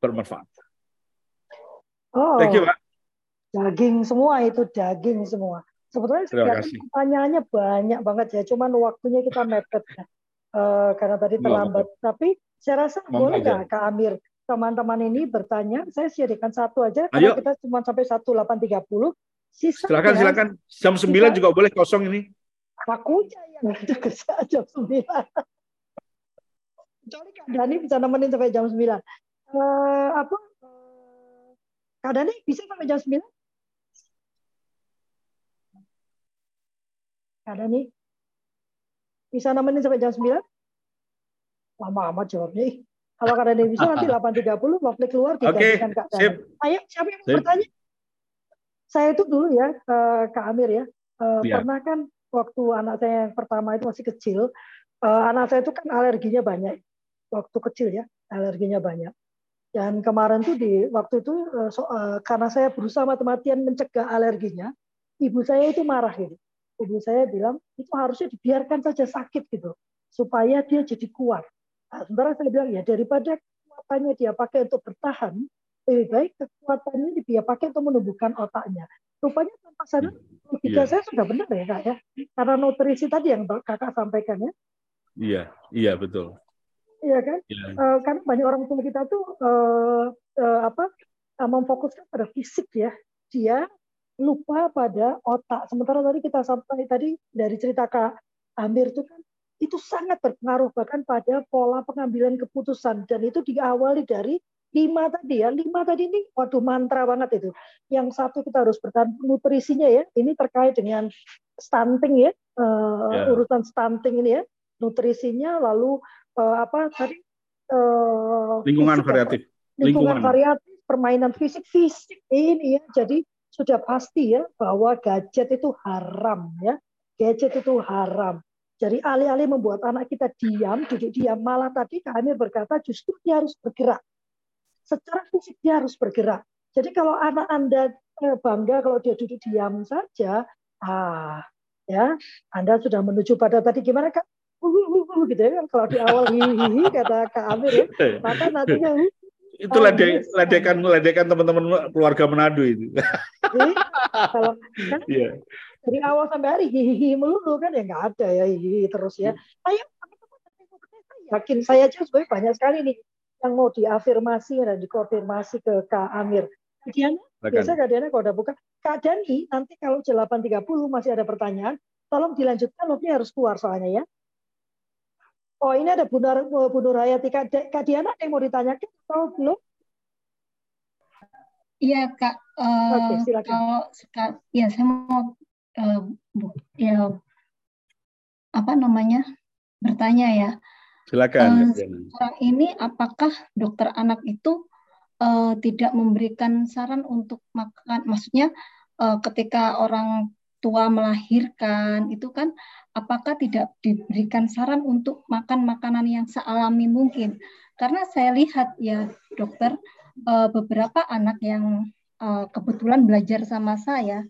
bermanfaat. Oh, Thank you, Mbak. daging semua itu daging semua. Sebetulnya pertanyaannya banyak banget ya, cuman waktunya kita mepet ya. Eh, karena tadi Iya, terlambat. Tapi saya rasa boleh nggak Kak Amir teman-teman ini bertanya? Saya sediakan satu aja karena Ayo. kita cuma sampai 18.30. Sisanya Silakan, silakan. Jam 9 juga boleh kosong ini. akunya yang ada kerja jam 9. Kecuali Kak Dani bisa nemenin sampai jam 9. Eh, apa? eh, Kak Dani bisa sampai jam 9? Kak Dani bisa nemenin sampai jam 9? Lama amat jawabnya. Kalau Kak Dani bisa nanti 8.30 waktu keluar digantikan Kak Dani. sip. Ayo, siapa yang mau Sip. bertanya? Saya itu dulu ya, eh, Kak Amir ya. Iya. Pernah kan waktu anak saya yang pertama itu masih kecil, anak saya itu kan alerginya banyak. Waktu kecil ya, alerginya banyak. Dan kemarin tuh di waktu itu eh, so- eh, karena saya berusaha mati-matian mencegah alerginya, ibu saya itu marah gitu. Ibu saya bilang itu harusnya dibiarkan saja sakit gitu, supaya dia jadi kuat. Nah, sementara saya bilang ya daripada kekuatannya dia pakai untuk bertahan, lebih baik kekuatannya dia pakai untuk menumbuhkan otaknya. Rupanya tanpa sadar logika Iya. saya sudah benar ya kak ya, karena nutrisi tadi yang kakak sampaikan ya, Iya, iya betul. Iya kan? Iya. Eh, karena banyak orang tua kita tuh eh, eh, apa eh, memfokuskan pada fisik ya, dia lupa pada otak. Sementara tadi kita sampai tadi dari cerita Kak Amir itu kan itu sangat berpengaruh bahkan pada pola pengambilan keputusan dan itu diawali dari lima tadi ya lima tadi ini waduh mantra banget itu yang satu kita harus bertahan nutrisinya ya ini terkait dengan stunting ya eh, Ya. urusan stunting ini ya nutrisinya lalu eh, apa tadi eh, Lingkungan fisik variatif. lingkungan Lingkungan. variatif, permainan fisik fisik ini ya. Jadi sudah pasti ya bahwa gadget itu haram ya. Gadget itu haram. Jadi alih-alih membuat anak kita diam, duduk diam, malah tadi Kak Amir berkata justru dia harus bergerak. Secara fisik dia harus bergerak. Jadi kalau anak Anda eh, bangga kalau dia duduk diam saja, ah ya, Anda sudah menuju pada tadi gimana Kak? Wuh, gitu ya kan kalau di awal hihihi kata Kak Amir ya, maka nantinya Itu Oh, lede, bisa. ledekan ledekan teman-teman keluarga Manado itu. Iya, kalau kan Iya. dari awal sampai hari hihihi melulu kan ya nggak ada ya hihihi terus ya. Teman-teman saya yakin saya aja sebenarnya banyak sekali nih yang mau diafirmasi dan dikonfirmasi ke Kak Amir. Kak Diana, biasa Kak Diana kalau udah buka. Kak Dani, nanti kalau jam 8.30 masih ada pertanyaan, tolong dilanjutkan, Novi harus keluar soalnya ya. Oh ini ada Bu, Nur, Bu Nurhayati. Kak, Da- Kak Diana ada yang mau ditanyakan atau belum? Iya Kak, Eh, Oke, silakan. kalau seka- ya saya mau eh, bu- ya apa namanya bertanya ya. Silakan. Eh, Sekarang ini apakah dokter anak itu eh, tidak memberikan saran untuk makan, maksudnya eh, ketika orang tua melahirkan itu kan apakah tidak diberikan saran untuk makan makanan yang sealami mungkin? Karena saya lihat ya dokter eh, beberapa anak yang eh, kebetulan belajar sama saya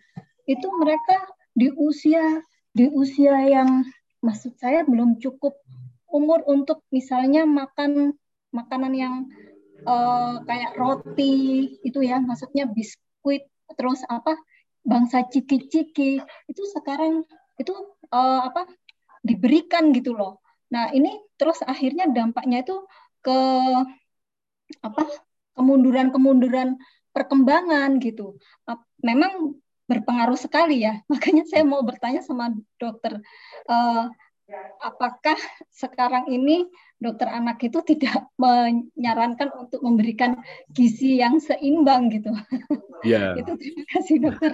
itu mereka di usia di usia yang maksud saya belum cukup umur untuk misalnya makan makanan yang eh, kayak roti itu ya maksudnya biskuit terus apa bangsa ciki-ciki itu sekarang itu eh, apa diberikan gitu loh. Nah ini terus akhirnya dampaknya itu ke apa kemunduran-kemunduran perkembangan gitu. Memang berpengaruh sekali ya. Makanya saya mau bertanya sama dokter, uh, apakah sekarang ini dokter anak itu tidak menyarankan untuk memberikan gizi yang seimbang gitu? Ya. itu terima kasih dokter.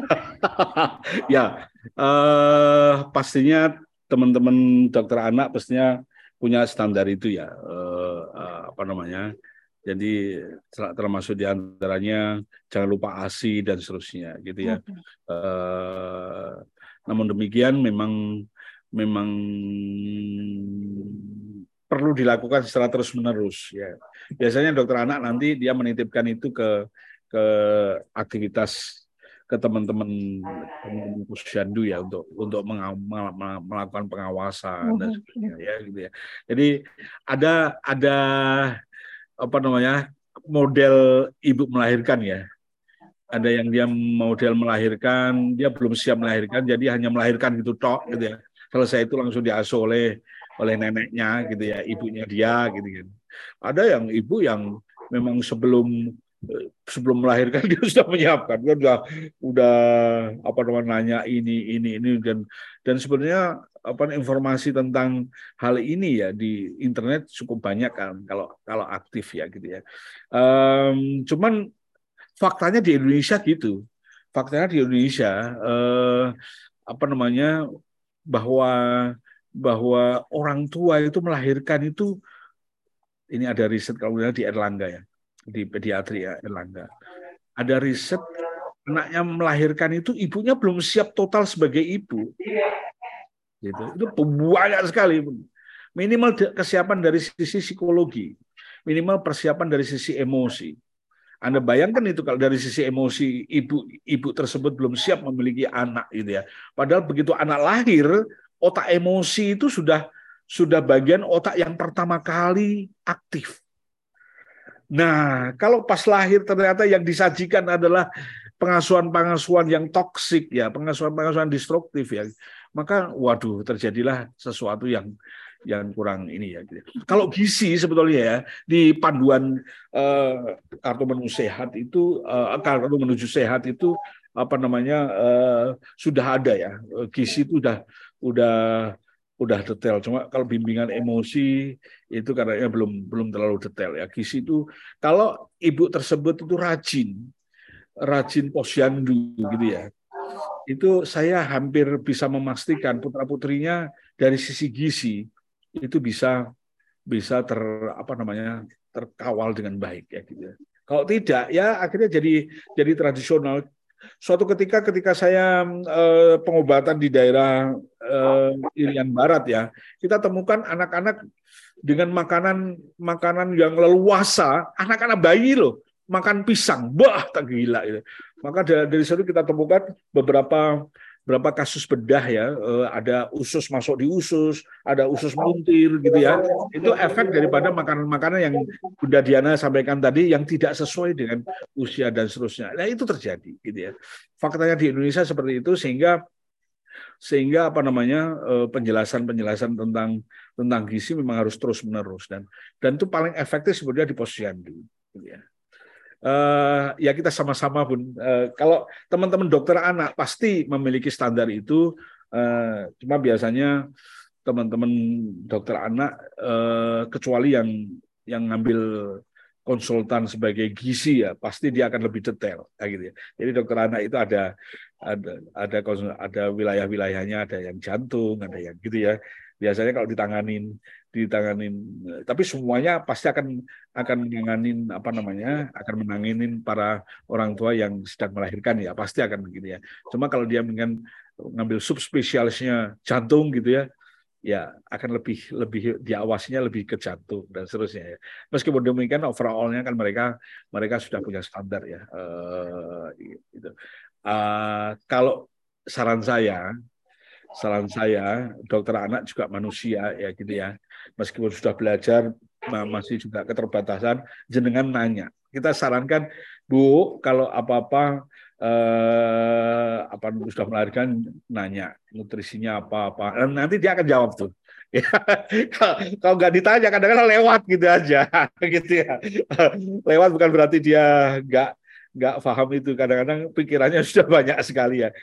ya, uh, pastinya teman-teman dokter anak pastinya punya standar itu ya, uh, uh, apa namanya? Jadi termasuk di antaranya jangan lupa ASI dan seterusnya gitu ya. Okay. Uh, namun demikian memang memang perlu dilakukan secara terus menerus ya. Biasanya dokter anak nanti dia menitipkan itu ke ke aktivitas ke teman-teman posyandu ya untuk untuk melakukan pengawasan dan mm-hmm. sebagainya ya gitu ya. Jadi ada ada apa namanya model ibu melahirkan ya ada yang dia model melahirkan dia belum siap melahirkan jadi hanya melahirkan gitu tok gitu ya selesai itu langsung diasuh oleh oleh neneknya gitu ya ibunya dia gitu kan ada yang ibu yang memang sebelum sebelum melahirkan dia sudah menyiapkan dia sudah udah apa namanya nanya ini ini ini dan dan sebenarnya apa informasi tentang hal ini ya di internet cukup banyak kan kalau kalau aktif ya gitu ya. Um, cuman faktanya di Indonesia gitu. Faktanya di Indonesia uh, apa namanya bahwa bahwa orang tua itu melahirkan itu ini ada riset kalau di Erlangga ya di pediatri ya Erlangga. Ada riset anaknya melahirkan itu ibunya belum siap total sebagai ibu Gitu. Itu banyak sekali. Minimal kesiapan dari sisi psikologi, minimal persiapan dari sisi emosi. Anda bayangkan itu kalau dari sisi emosi ibu ibu tersebut belum siap memiliki anak gitu ya. Padahal begitu anak lahir, otak emosi itu sudah sudah bagian otak yang pertama kali aktif. Nah, kalau pas lahir ternyata yang disajikan adalah pengasuhan-pengasuhan yang toksik ya, pengasuhan-pengasuhan destruktif ya maka waduh terjadilah sesuatu yang yang kurang ini ya. Gitu. Kalau gizi sebetulnya ya di panduan uh, kartu menu sehat itu uh, kartu menuju sehat itu apa namanya uh, sudah ada ya gizi itu udah udah udah detail. Cuma kalau bimbingan emosi itu karena belum belum terlalu detail ya. Gizi itu kalau ibu tersebut itu rajin, rajin posyandu gitu ya itu saya hampir bisa memastikan putra putrinya dari sisi gizi itu bisa bisa ter apa namanya terkawal dengan baik ya gitu. Ya. Kalau tidak ya akhirnya jadi jadi tradisional. Suatu ketika ketika saya eh, pengobatan di daerah eh, Irian Barat ya, kita temukan anak-anak dengan makanan makanan yang leluasa, anak-anak bayi loh makan pisang, bah tak gila itu. Maka dari, dari situ kita temukan beberapa berapa kasus bedah ya, eh, ada usus masuk di usus, ada usus muntir gitu ya. Itu efek daripada makanan-makanan yang Bunda Diana sampaikan tadi yang tidak sesuai dengan usia dan seterusnya. Nah itu terjadi gitu ya. Faktanya di Indonesia seperti itu sehingga sehingga apa namanya eh, penjelasan-penjelasan tentang tentang gizi memang harus terus menerus dan dan itu paling efektif sebenarnya di posyandu gitu ya uh, ya kita sama-sama pun uh, kalau teman-teman dokter anak pasti memiliki standar itu uh, cuma biasanya teman-teman dokter anak uh, kecuali yang yang ngambil konsultan sebagai gizi ya pasti dia akan lebih detail kayak gitu ya. Jadi dokter anak itu ada ada ada ada wilayah-wilayahnya ada yang jantung ada yang gitu ya. Biasanya kalau ditanganin ditanganin tapi semuanya pasti akan akan menanganin apa namanya akan menanganin para orang tua yang sedang melahirkan ya pasti akan begitu ya cuma kalau dia dengan ngambil subspesialisnya jantung gitu ya ya akan lebih lebih diawasinya lebih ke jantung dan seterusnya ya meskipun demikian overallnya kan mereka mereka sudah punya standar ya uh, gitu. uh, kalau saran saya saran saya dokter anak juga manusia ya gitu ya meskipun sudah belajar masih juga keterbatasan jenengan nanya kita sarankan bu kalau apa-apa eh, apa sudah melahirkan nanya nutrisinya apa-apa nanti dia akan jawab tuh Ya, kalau nggak ditanya kadang-kadang lewat gitu aja, gitu ya. Lewat bukan berarti dia nggak nggak paham itu. Kadang-kadang pikirannya sudah banyak sekali ya.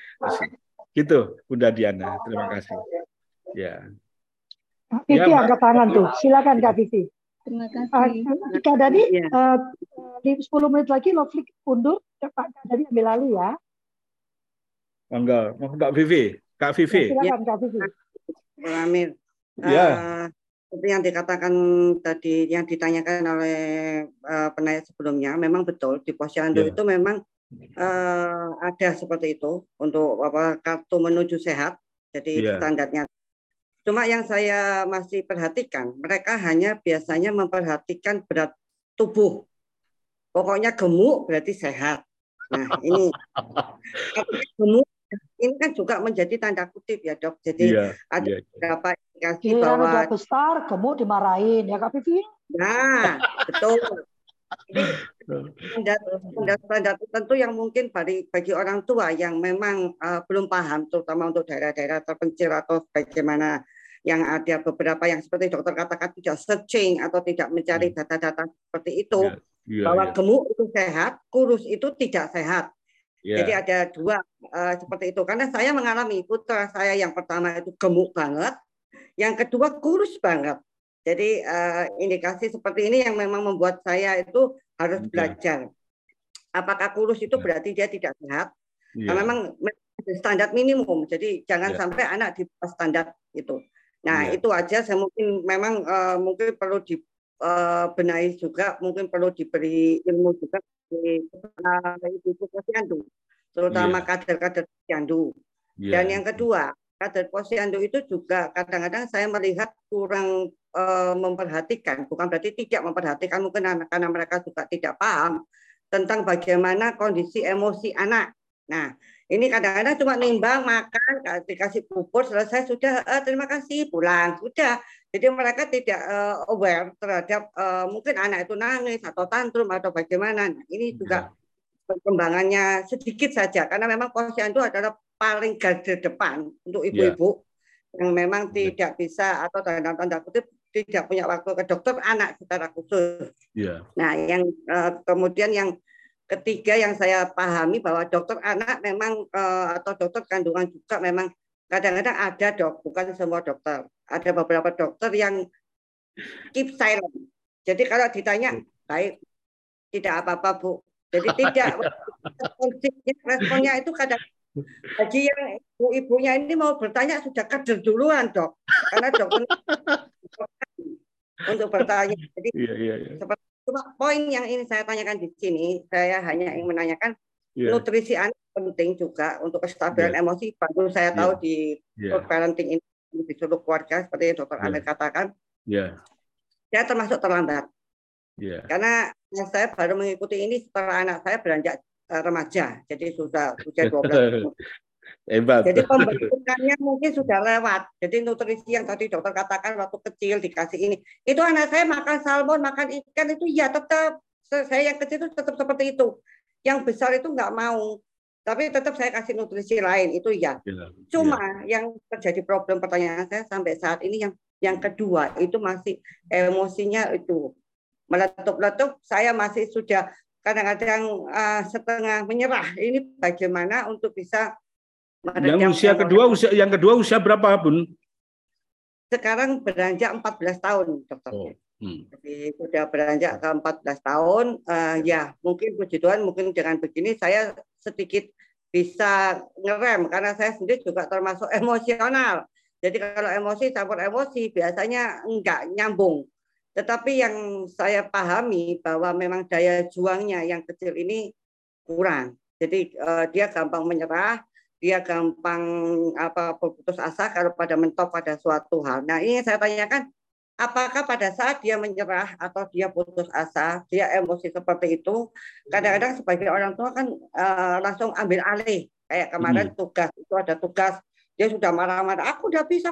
Gitu, Bunda Diana. Terima kasih. Ya. Vivi ya, angkat tangan tuh. Silakan Kak Vivi. Terima kasih. Uh, Kak Dani, ya. uh, di 10 menit lagi Lovely undur. Pak Kak Dani ambil alih ya. Enggak, Kak Vivi. Kak Vivi. Ya, silakan Kak Vivi. Amir. Ya. Uh, seperti yang dikatakan tadi, yang ditanyakan oleh uh, penanya sebelumnya, memang betul di posyandu ya. itu memang uh, ada seperti itu untuk apa kartu menuju sehat. Jadi ya. standarnya. Cuma yang saya masih perhatikan, mereka hanya biasanya memperhatikan berat tubuh. Pokoknya gemuk berarti sehat. Nah ini gemuk ini kan juga menjadi tanda kutip ya dok. Jadi yeah, ada yeah. beberapa indikasi bahwa besar, gemuk dimarahin ya Kak Vivi. Nah betul. Standar-standar tertentu yang mungkin bagi, bagi orang tua yang memang uh, belum paham, terutama untuk daerah-daerah terpencil atau bagaimana yang ada beberapa yang seperti dokter katakan tidak searching atau tidak mencari hmm. data-data seperti itu, yeah, yeah, bahwa yeah. gemuk itu sehat, kurus itu tidak sehat. Yeah. Jadi ada dua uh, seperti itu. Karena saya mengalami putra saya yang pertama itu gemuk banget, yang kedua kurus banget. Jadi uh, indikasi seperti ini yang memang membuat saya itu harus yeah. belajar. Apakah kurus itu yeah. berarti dia tidak sehat? Yeah. Nah, memang standar minimum. Jadi jangan yeah. sampai anak di standar itu. Nah yeah. itu aja. Saya mungkin memang uh, mungkin perlu di uh, benahi juga, mungkin perlu diberi ilmu juga ibu posyandu, terutama yeah. kader-kader posyandu. Yeah. Dan yang kedua, kader posyandu itu juga kadang-kadang saya melihat kurang uh, memperhatikan, bukan berarti tidak memperhatikan, mungkin anak karena mereka juga tidak paham tentang bagaimana kondisi emosi anak. Nah, ini kadang-kadang cuma nimbang makan, dikasih pupur selesai sudah uh, terima kasih pulang sudah. Jadi mereka tidak uh, aware terhadap uh, mungkin anak itu nangis atau tantrum atau bagaimana. Nah, ini juga ya. perkembangannya sedikit saja karena memang posyandu adalah paling garda depan untuk ya. ibu-ibu ya. yang memang ya. tidak bisa atau tanda tanda kutip tidak punya waktu ke dokter anak secara khusus. Ya. Nah, yang uh, kemudian yang ketiga yang saya pahami bahwa dokter anak memang uh, atau dokter kandungan juga memang kadang-kadang ada dok, bukan semua dokter. Ada beberapa dokter yang keep silent. Jadi kalau ditanya, baik, tidak apa-apa bu. Jadi tidak responnya itu kadang bagi yang ibu-ibunya ini mau bertanya sudah kader duluan dok, karena dokter untuk bertanya. Jadi iya, iya, iya. seperti cuma poin yang ini saya tanyakan di sini, saya hanya ingin menanyakan yeah. nutrisi anak penting juga untuk kestabilan yeah. emosi. Baru saya tahu yeah. di yeah. parenting ini di seluruh keluarga seperti yang Dokter yeah. Amir katakan. Yeah. Saya termasuk terlambat. Yeah. Karena saya baru mengikuti ini setelah anak saya beranjak remaja, jadi sudah usia 12 tahun. Hebat. Jadi pembentukannya mungkin sudah lewat. Jadi nutrisi yang tadi dokter katakan waktu kecil dikasih ini, itu anak saya makan salmon, makan ikan itu ya tetap saya yang kecil itu tetap seperti itu. Yang besar itu nggak mau. Tapi tetap saya kasih nutrisi lain itu ya. ya Cuma ya. yang terjadi problem pertanyaan saya sampai saat ini yang yang kedua itu masih emosinya itu meletup-letup. Saya masih sudah kadang-kadang uh, setengah menyerah. Ini bagaimana untuk bisa yang usia kedua usia yang kedua usia berapa, Bun? Sekarang beranjak 14 tahun, Dokter. Oh. Hmm. Jadi sudah beranjak ke 14 tahun, uh, ya mungkin puji Tuhan mungkin dengan begini saya sedikit bisa ngerem karena saya sendiri juga termasuk emosional. Jadi kalau emosi campur emosi biasanya enggak nyambung. Tetapi yang saya pahami bahwa memang daya juangnya yang kecil ini kurang. Jadi uh, dia gampang menyerah, dia gampang apa putus asa kalau pada mentok pada suatu hal. Nah ini saya tanyakan apakah pada saat dia menyerah atau dia putus asa, dia emosi seperti itu, kadang-kadang sebagai orang tua kan uh, langsung ambil alih. Kayak kemarin hmm. tugas itu ada tugas dia sudah marah-marah. Aku udah bisa,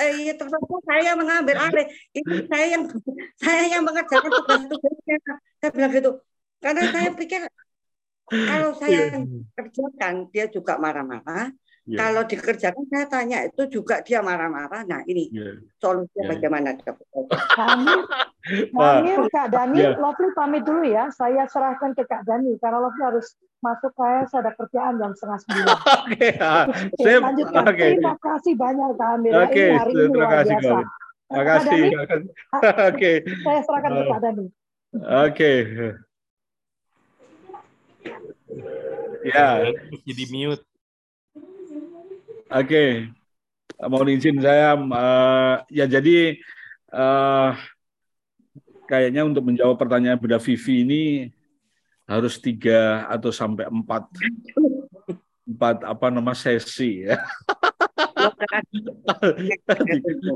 eh ya terus saya mengambil alih. Itu saya yang saya yang mengerjakan tugas-tugasnya. Saya bilang gitu. Karena saya pikir kalau saya iya. kerjakan dia juga marah-marah, Iya. Kalau dikerjakan saya tanya itu juga dia marah-marah. Nah ini Iya. solusinya Iya. bagaimana dok? Kami, kami Kak Dani, Iya. Lovely pamit dulu ya. Saya serahkan ke Kak Dani karena Lovely harus masuk kayak saya ada kerjaan jam setengah sembilan. Oke, ah, Oke, lanjutkan. Oke. Terima kasih banyak Kak Amir. Oke, ini hari ini terima luar kasih, biasa. Kak. Terima Kak kasih. Oke, saya serahkan ke Kak Dani. oke. Ya, Jadi mute. Oke. Mohon izin saya, eh, ya jadi eh, kayaknya untuk menjawab pertanyaan Bunda Vivi ini harus tiga atau sampai empat empat apa nama sesi ya.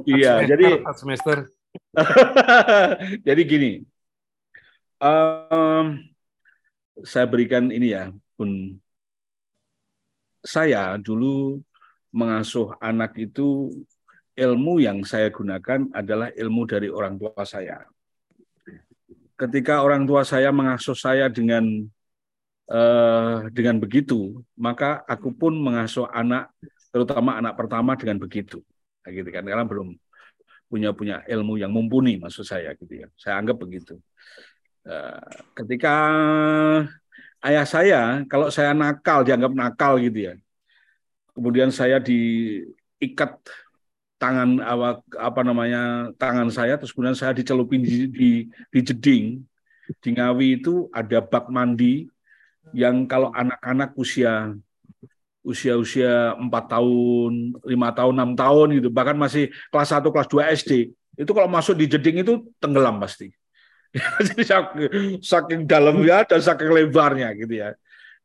Iya, jadi semester. jadi gini, em, saya berikan ini ya, pun saya dulu mengasuh anak itu ilmu yang saya gunakan adalah ilmu dari orang tua saya. Ketika orang tua saya mengasuh saya dengan eh, dengan begitu, maka aku pun mengasuh anak, terutama anak pertama dengan begitu, Nah, gitu kan? Karena belum punya punya ilmu yang mumpuni, maksud saya gitu ya. Saya anggap begitu. Eh, ketika ayah saya, kalau saya nakal dianggap nakal gitu ya. Kemudian saya diikat tangan apa, apa namanya tangan saya terus kemudian saya dicelupin di, di, di jeding. Di Ngawi itu ada bak mandi yang kalau anak-anak usia usia-usia empat tahun lima tahun enam tahun gitu bahkan masih kelas 1 kelas 2 SD itu kalau masuk di jeding itu tenggelam pasti. Saking dalamnya dan saking lebarnya gitu ya.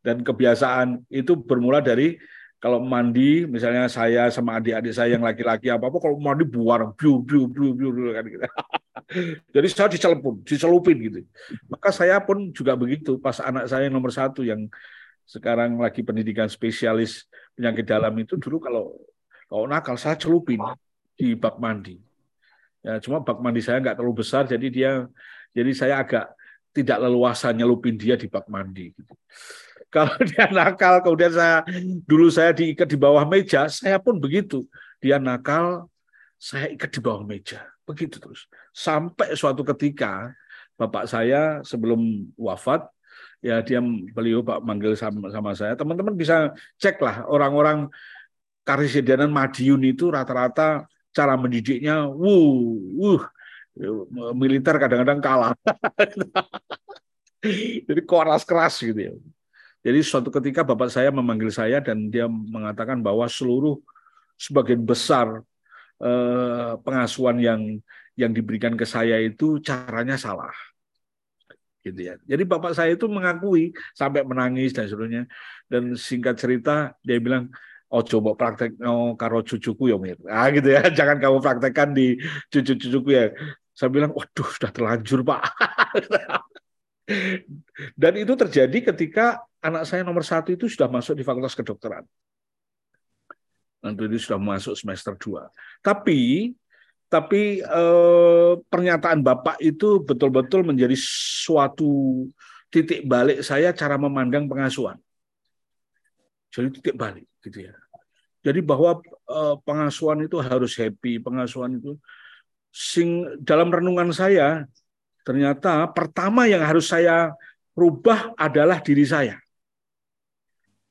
Dan kebiasaan itu bermula dari kalau mandi misalnya saya sama adik-adik saya yang laki-laki apa apa kalau mandi buar biu biu biu biu kan gitu. Jadi saya dicelupin, dicelupin gitu. Maka saya pun juga begitu pas anak saya nomor satu yang sekarang lagi pendidikan spesialis penyakit dalam itu dulu kalau kalau nakal saya celupin di bak mandi. Ya, cuma bak mandi saya nggak terlalu besar jadi dia jadi saya agak tidak leluasa nyelupin dia di bak mandi. Gitu. Kalau dia nakal, kemudian saya dulu saya diikat di bawah meja, saya pun begitu. Dia nakal, saya ikat di bawah meja, begitu terus. Sampai suatu ketika bapak saya sebelum wafat, ya dia beliau pak manggil sama, sama saya. Teman-teman bisa cek lah orang-orang karisidenan Madiun itu rata-rata cara mendidiknya, wuh, wuh, militer kadang-kadang kalah. Jadi keras-keras gitu ya. Jadi suatu ketika bapak saya memanggil saya dan dia mengatakan bahwa seluruh sebagian besar eh, pengasuhan yang yang diberikan ke saya itu caranya salah. Gitu ya. Jadi bapak saya itu mengakui sampai menangis dan sebagainya. Dan singkat cerita dia bilang, oh coba praktek no karo cucuku ya Mir. Ah gitu ya, jangan kamu praktekkan di cucu-cucuku ya. Saya bilang, waduh sudah terlanjur Pak. Dan itu terjadi ketika anak saya nomor satu itu sudah masuk di fakultas kedokteran. Nanti itu sudah masuk semester 2. Tapi tapi eh, pernyataan Bapak itu betul-betul menjadi suatu titik balik saya cara memandang pengasuhan. Jadi titik balik gitu ya. Jadi bahwa eh, pengasuhan itu harus happy, pengasuhan itu sing dalam renungan saya ternyata pertama yang harus saya rubah adalah diri saya.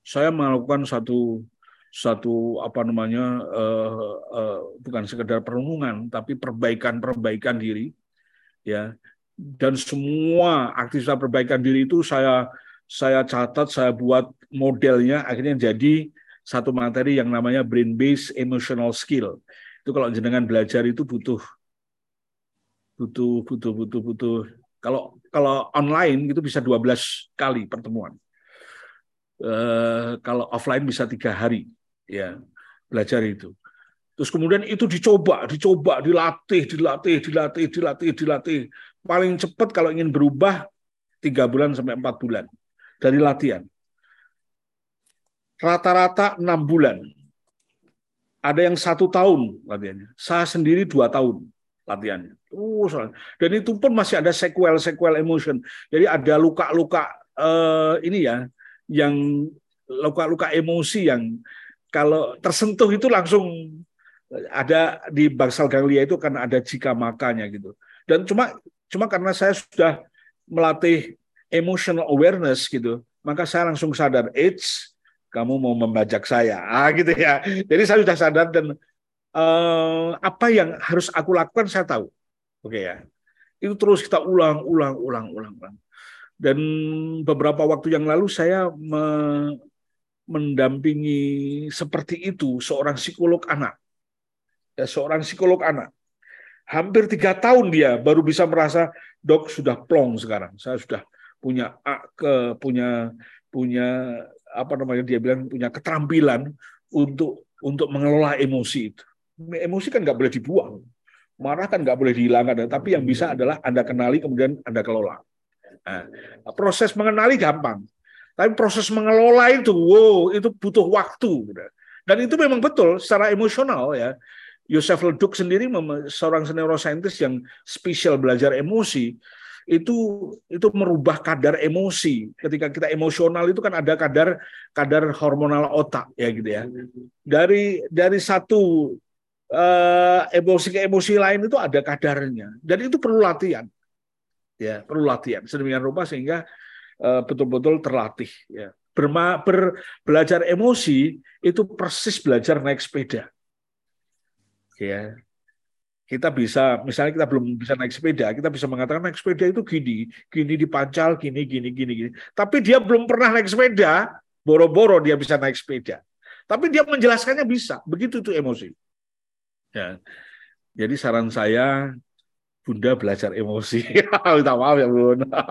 Saya melakukan satu satu apa namanya uh, uh, bukan sekedar perenungan tapi perbaikan-perbaikan diri ya. Dan semua aktivitas perbaikan diri itu saya saya catat saya buat modelnya akhirnya jadi satu materi yang namanya brain based emotional skill. Itu kalau jenengan belajar itu butuh butuh butuh butuh butuh. Kalau kalau online itu bisa 12 kali pertemuan uh, kalau offline bisa tiga hari ya belajar itu. Terus kemudian itu dicoba, dicoba, dilatih, dilatih, dilatih, dilatih, dilatih. Paling cepat kalau ingin berubah tiga bulan sampai empat bulan dari latihan. Rata-rata enam bulan. Ada yang satu tahun latihannya. Saya sendiri dua tahun latihannya. Oh, dan itu pun masih ada sequel-sequel emotion. Jadi ada luka-luka uh, ini ya, yang luka-luka emosi yang kalau tersentuh itu langsung ada di bangsal ganglia itu kan ada jika makanya gitu. Dan cuma cuma karena saya sudah melatih emotional awareness gitu, maka saya langsung sadar, it's kamu mau membajak saya, ah gitu ya. Jadi saya sudah sadar dan uh, apa yang harus aku lakukan saya tahu, oke okay, ya. Itu terus kita ulang, ulang, ulang, ulang, ulang. Dan beberapa waktu yang lalu saya me mendampingi seperti itu seorang psikolog anak, ya, seorang psikolog anak. Hampir tiga tahun dia baru bisa merasa dok sudah plong sekarang. Saya sudah punya ke punya punya apa namanya dia bilang punya keterampilan untuk untuk mengelola emosi itu. Emosi kan nggak boleh dibuang, marah kan nggak boleh dihilangkan, tapi yang bisa adalah anda kenali kemudian anda kelola. Nah, proses mengenali gampang, tapi proses mengelola itu, wow, itu butuh waktu. Dan itu memang betul secara emosional ya. Yosef Leduk sendiri seorang neuroscientist yang spesial belajar emosi itu itu merubah kadar emosi. Ketika kita emosional itu kan ada kadar kadar hormonal otak ya gitu ya. Dari dari satu uh, emosi ke emosi lain itu ada kadarnya. Dan itu perlu latihan. Ya, perlu latihan. Sedemikian rupa sehingga uh, betul-betul terlatih ya. Berma, ber, belajar emosi itu persis belajar naik sepeda. Ya, kita bisa misalnya kita belum bisa naik sepeda kita bisa mengatakan naik sepeda itu gini gini dipancal gini gini gini gini. Tapi dia belum pernah naik sepeda boro-boro dia bisa naik sepeda. Tapi dia menjelaskannya bisa. Begitu tuh emosi. Ya. Jadi saran saya Bunda belajar emosi. Minta maaf ya Bunda.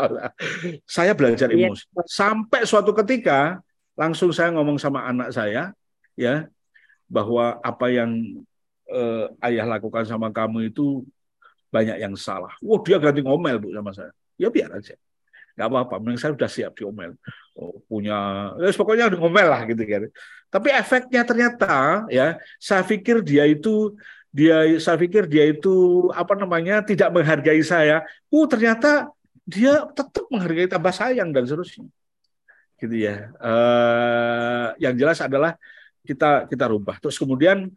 saya belajar iya. emosi. Sampai suatu ketika langsung saya ngomong sama anak saya ya bahwa apa yang eh, ayah lakukan sama kamu itu banyak yang salah. Wah dia ganti ngomel bu sama saya. Ya biar aja. Gak apa-apa, mending saya sudah siap diomel. Oh, punya, ya, pokoknya ngomel lah gitu kan. Tapi efeknya ternyata ya, saya pikir dia itu dia saya pikir dia itu apa namanya tidak menghargai saya. Oh ternyata dia tetap menghargai tambah sayang dan seterusnya. Gitu ya. Uh, yang jelas adalah kita kita rubah. Terus kemudian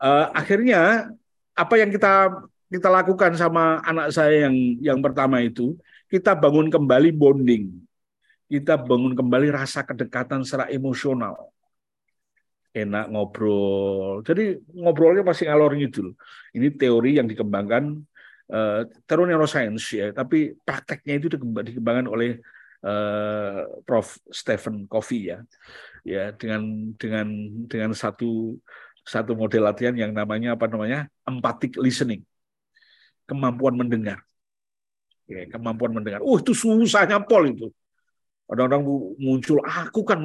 uh, akhirnya apa yang kita kita lakukan sama anak saya yang yang pertama itu kita bangun kembali bonding kita bangun kembali rasa kedekatan secara emosional enak ngobrol jadi ngobrolnya pasti ngalor ngidul ini teori yang dikembangkan uh, teori neuroscience ya tapi prakteknya itu dikembangkan oleh uh, Prof Stephen Covey ya ya dengan dengan dengan satu satu model latihan yang namanya apa namanya empathic listening, kemampuan mendengar. Ya, kemampuan mendengar. Oh itu susahnya pol itu. Kadang-kadang muncul aku kan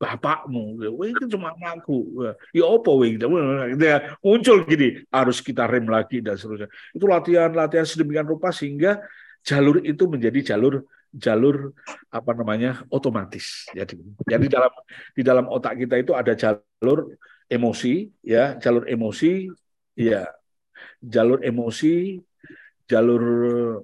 bapakmu, itu cuma aku. Ya apa gitu ya, muncul gini harus kita rem lagi dan seterusnya. Itu latihan-latihan sedemikian rupa sehingga jalur itu menjadi jalur jalur apa namanya otomatis. Jadi jadi dalam di dalam otak kita itu ada jalur emosi ya jalur emosi ya jalur emosi jalur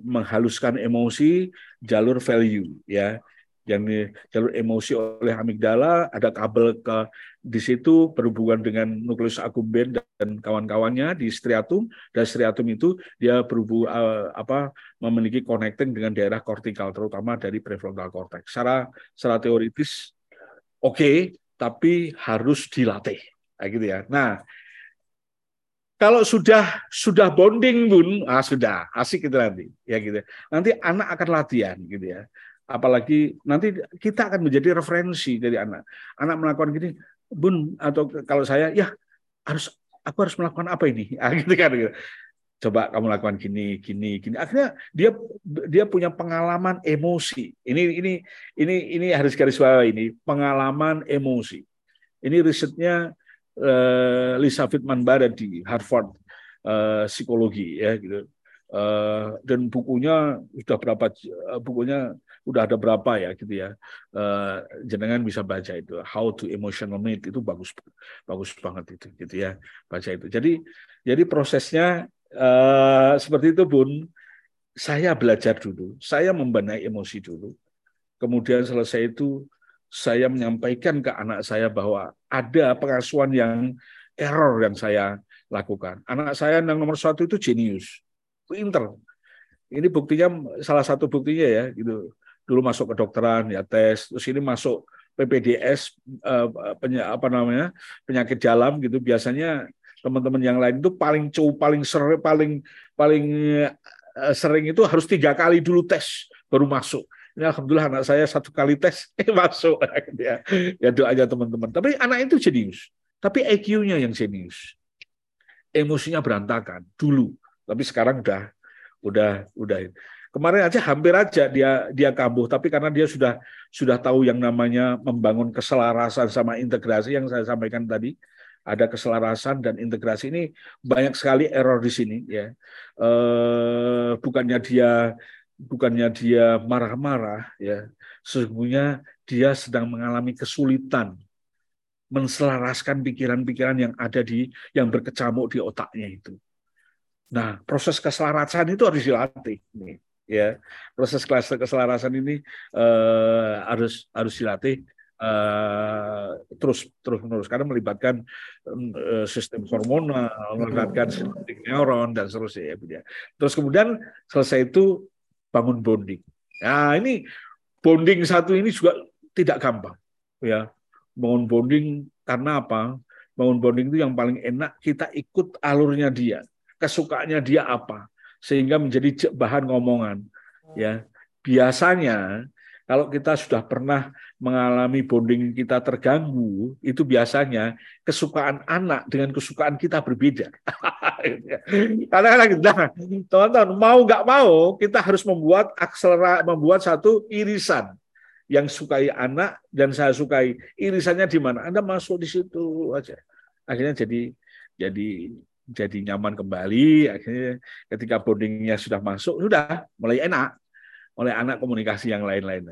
menghaluskan emosi jalur value ya yang jalur emosi oleh amigdala ada kabel ke di situ berhubungan dengan nukleus accumbens dan kawan-kawannya di striatum dan striatum itu dia berhubung uh, apa memiliki connecting dengan daerah kortikal terutama dari prefrontal cortex secara secara teoritis oke okay, tapi harus dilatih Nah, gitu ya. Nah, kalau sudah sudah bonding pun, ah sudah asik itu nanti, ya gitu. Nanti anak akan latihan gitu ya. Apalagi nanti kita akan menjadi referensi dari anak. Anak melakukan gini, bun atau kalau saya ya harus aku harus melakukan apa ini, ah, gitu kan. Gitu. Coba kamu lakukan gini, gini, gini. Akhirnya dia dia punya pengalaman emosi. Ini ini ini ini harus garis bawah ini pengalaman emosi. Ini risetnya uh, Lisa Fitman Barat di Harvard uh, psikologi ya gitu. Uh, dan bukunya sudah berapa bukunya udah ada berapa ya gitu ya uh, jenengan bisa baca itu How to Emotional Meet itu bagus bagus banget itu gitu ya baca itu jadi jadi prosesnya uh, seperti itu pun saya belajar dulu saya membenahi emosi dulu kemudian selesai itu saya menyampaikan ke anak saya bahwa ada pengasuhan yang error yang saya lakukan. Anak saya yang nomor satu itu jenius, pinter. Ini buktinya salah satu buktinya ya, gitu. Dulu masuk ke dokteran ya tes, terus ini masuk PPDS eh, apa namanya penyakit dalam gitu. Biasanya teman-teman yang lain itu paling cow paling sering paling paling eh, sering itu harus tiga kali dulu tes baru masuk. Ini alhamdulillah anak saya satu kali tes eh, masuk ya. Ya doanya teman-teman. Tapi anak itu jenius. Tapi IQ-nya yang jenius emosinya berantakan dulu, tapi sekarang udah udah udah kemarin aja hampir aja dia dia kambuh, tapi karena dia sudah sudah tahu yang namanya membangun keselarasan sama integrasi yang saya sampaikan tadi, ada keselarasan dan integrasi ini banyak sekali error di sini ya. Eh, bukannya dia bukannya dia marah-marah ya, sesungguhnya dia sedang mengalami kesulitan menselaraskan pikiran-pikiran yang ada di yang berkecamuk di otaknya itu. Nah, proses keselarasan itu harus dilatih nih, ya. Proses keselarasan ini uh, harus harus dilatih uh, terus terus menerus karena melibatkan uh, sistem hormonal, melibatkan sistem neuron dan seterusnya ya. Terus kemudian selesai itu bangun bonding. Nah, ini bonding satu ini juga tidak gampang, ya bangun bonding karena apa? Bangun bonding itu yang paling enak kita ikut alurnya dia, kesukaannya dia apa, sehingga menjadi bahan ngomongan. Ya, biasanya kalau kita sudah pernah mengalami bonding kita terganggu, itu biasanya kesukaan anak dengan kesukaan kita berbeda. Kadang-kadang, nah, teman-teman mau nggak mau kita harus membuat akselera, membuat satu irisan yang sukai anak dan saya sukai. Irisannya di mana? Anda masuk di situ aja. Akhirnya jadi jadi jadi nyaman kembali akhirnya ketika bondingnya sudah masuk sudah mulai enak mulai anak komunikasi yang lain-lain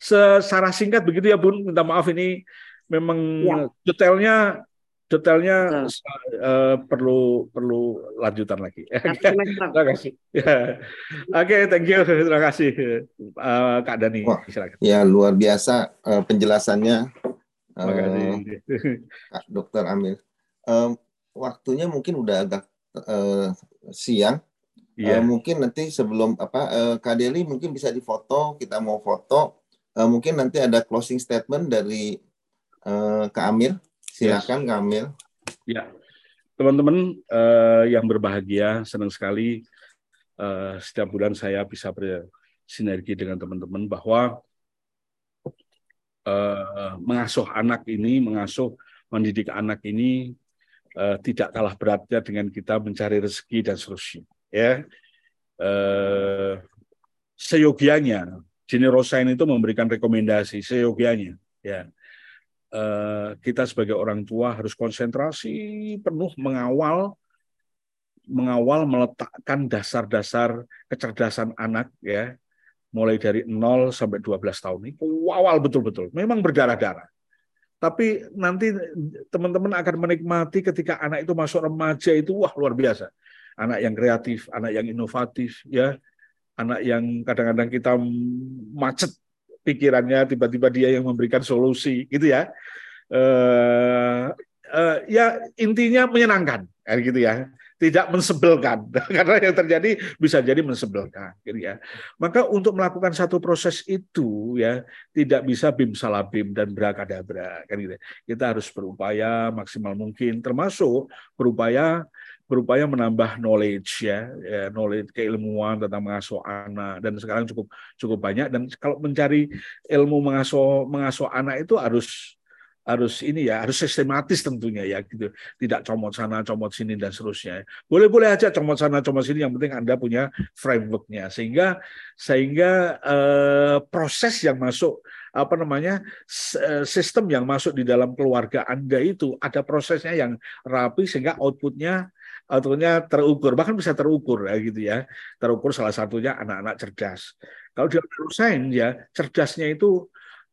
secara singkat begitu ya Bun minta maaf ini memang ya. detailnya detailnya uh, perlu perlu lanjutan lagi. terima kasih. Ya. Oke, okay, thank you. Terima kasih uh, Kak Dani. Oh, Ya luar biasa uh, penjelasannya. Terima kasih. Kak Dokter Amir. Uh, waktunya mungkin udah agak uh, siang. Yeah. Uh, mungkin nanti sebelum apa uh, Kak Deli mungkin bisa difoto, kita mau foto. Uh, mungkin nanti ada closing statement dari uh, Kak Amir Silakan Kamil. Ya, teman-teman uh, yang berbahagia, senang sekali uh, setiap bulan saya bisa bersinergi dengan teman-teman bahwa uh, mengasuh anak ini, mengasuh mendidik anak ini uh, tidak kalah beratnya dengan kita mencari rezeki dan seterusnya. Ya, uh, seyogianya Generosain itu memberikan rekomendasi seyogianya. Ya, Eh, kita sebagai orang tua harus konsentrasi penuh mengawal mengawal meletakkan dasar-dasar kecerdasan anak ya mulai dari 0 sampai 12 tahun ini awal betul-betul memang berdarah-darah tapi nanti teman-teman akan menikmati ketika anak itu masuk remaja itu wah luar biasa. Anak yang kreatif anak yang inovatif ya. Anak yang kadang-kadang kita macet pikirannya tiba-tiba dia yang memberikan solusi gitu ya. Uh, uh, ya intinya menyenangkan kan gitu ya tidak mensebelkan. Karena yang terjadi bisa jadi mensebelkan gitu ya. Maka untuk melakukan satu proses itu ya tidak bisa bim salah bim dan berakadabra kan gitu kita harus berupaya maksimal mungkin termasuk berupaya berupaya menambah knowledge ya, ya knowledge keilmuan tentang mengasuh anak dan sekarang cukup cukup banyak. Dan kalau mencari ilmu mengasuh mengasuh anak itu harus harus ini ya harus sistematis tentunya ya gitu. Tidak comot sana comot sini dan seterusnya. Boleh boleh aja comot sana comot sini yang penting anda punya frameworknya. Sehingga sehingga eh, proses yang masuk apa namanya eh, sistem yang masuk di dalam keluarga anda itu ada prosesnya yang rapi sehingga outputnya outputnya terukur. Bahkan bisa terukur ya gitu ya. Terukur salah satunya anak-anak cerdas. Kalau di neuroscience ya cerdasnya itu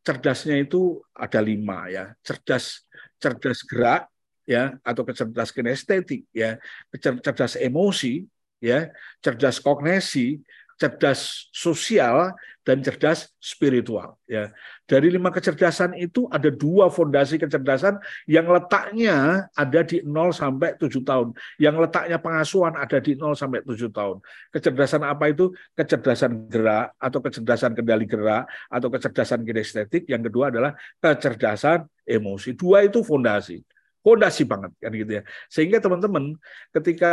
cerdasnya itu ada lima ya. Cerdas cerdas gerak ya atau kecerdas kinestetik ya. Cerdas emosi ya. Cerdas kognisi cerdas sosial dan cerdas spiritual ya. Dari lima kecerdasan itu ada dua fondasi kecerdasan yang letaknya ada di 0 sampai 7 tahun. Yang letaknya pengasuhan ada di 0 sampai 7 tahun. Kecerdasan apa itu? Kecerdasan gerak atau kecerdasan kendali gerak atau kecerdasan kinestetik. Yang kedua adalah kecerdasan emosi. Dua itu fondasi fondasi banget kan gitu ya. Sehingga teman-teman ketika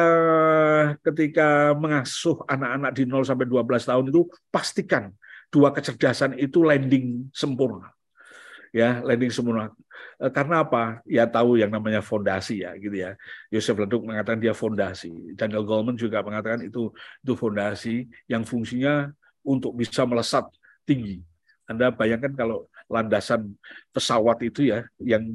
ketika mengasuh anak-anak di 0 sampai 12 tahun itu pastikan dua kecerdasan itu landing sempurna. Ya, landing sempurna. Eh, karena apa? Ya tahu yang namanya fondasi ya gitu ya. Yosef Leduk mengatakan dia fondasi. Daniel Goleman juga mengatakan itu itu fondasi yang fungsinya untuk bisa melesat tinggi. Anda bayangkan kalau landasan pesawat itu ya, yang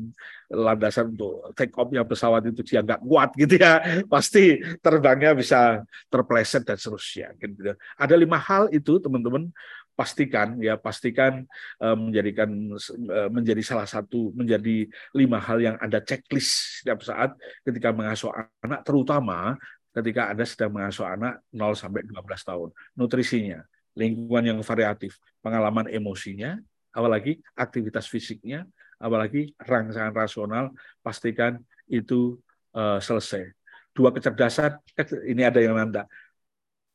landasan untuk take off-nya pesawat itu dia nggak kuat gitu ya, pasti terbangnya bisa terpleset dan seterusnya. Gitu. Ada lima hal itu teman-teman pastikan ya pastikan uh, menjadikan uh, menjadi salah satu menjadi lima hal yang ada checklist setiap saat ketika mengasuh anak terutama ketika Anda sedang mengasuh anak 0 sampai 12 tahun. Nutrisinya, lingkungan yang variatif, pengalaman emosinya, apalagi aktivitas fisiknya, apalagi rangsangan rasional, pastikan itu uh, selesai. Dua kecerdasan, ini ada yang nanda.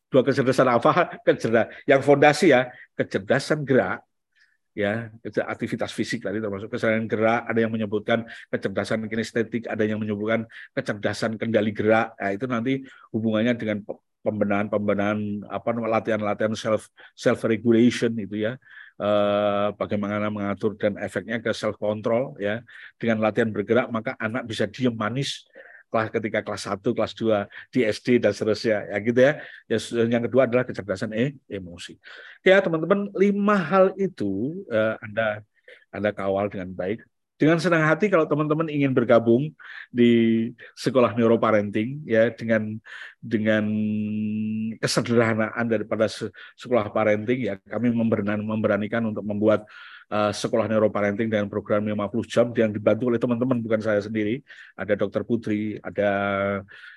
Dua kecerdasan apa? Kecerdasan yang fondasi ya, kecerdasan gerak, ya aktivitas fisik tadi termasuk kecerdasan gerak, ada yang menyebutkan kecerdasan kinestetik, ada yang menyebutkan kecerdasan kendali gerak. Nah, itu nanti hubungannya dengan pembenahan-pembenahan apa latihan-latihan self self regulation itu ya eh, bagaimana mengatur dan efeknya ke self control ya dengan latihan bergerak maka anak bisa diam manis kelas ketika kelas 1, kelas 2 di SD dan seterusnya ya gitu ya. ya yang kedua adalah kecerdasan e emosi. Ya teman-teman lima hal itu eh, Anda Anda kawal dengan baik dengan senang hati kalau teman-teman ingin bergabung di sekolah neuroparenting ya dengan dengan kesederhanaan daripada sekolah parenting ya kami memberanikan untuk membuat uh, sekolah neuroparenting dengan program 50 jam yang dibantu oleh teman-teman bukan saya sendiri. Ada dokter Putri ada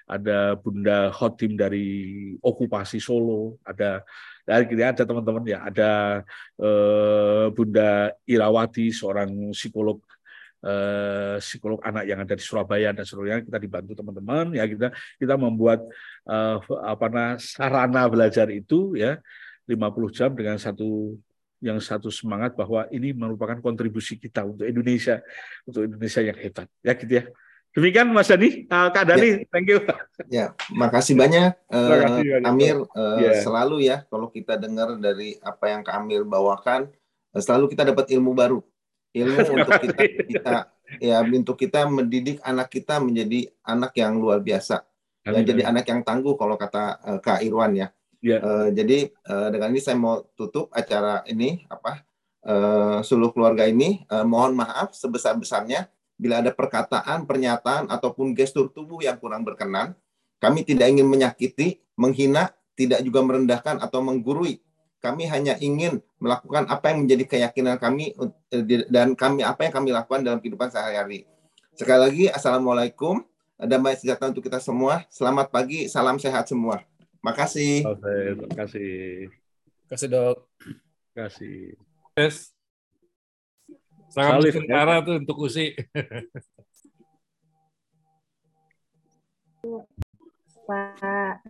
ada Bunda Hotim dari okupasi Solo ada dari ada teman-teman ya ada uh, Bunda Irawati seorang psikolog eh, psikolog anak yang ada di Surabaya dan seluruhnya kita dibantu teman-teman ya kita kita membuat eh, apa nah, sarana belajar itu ya 50 jam dengan satu yang satu semangat bahwa ini merupakan kontribusi kita untuk Indonesia untuk Indonesia yang hebat ya gitu ya demikian Mas Dani uh, Kak Dani ya. thank you ya makasih banyak uh, makasih banyak. Amir uh, yeah. selalu ya kalau kita dengar dari apa yang Kak Amir bawakan selalu kita dapat ilmu baru ilmu untuk kita kita ya untuk kita mendidik anak kita menjadi anak yang luar biasa. Ya jadi anak yang tangguh kalau kata uh, Kak Irwan ya. Yeah. uh, jadi uh, dengan ini saya mau tutup acara ini apa uh, seluruh keluarga ini uh, mohon maaf sebesar besarnya bila ada perkataan pernyataan ataupun gestur tubuh yang kurang berkenan. Kami tidak ingin menyakiti menghina tidak juga merendahkan atau menggurui kami hanya ingin melakukan apa yang menjadi keyakinan kami eh, dan kami apa yang kami lakukan dalam kehidupan sehari-hari. Sekali lagi, assalamualaikum, damai sejahtera untuk kita semua. Selamat pagi, salam sehat semua. Makasih. Terima kasih. Terima kasih dok. Terima kasih. Yes. Salam sementara tuh untuk Usi. Pak.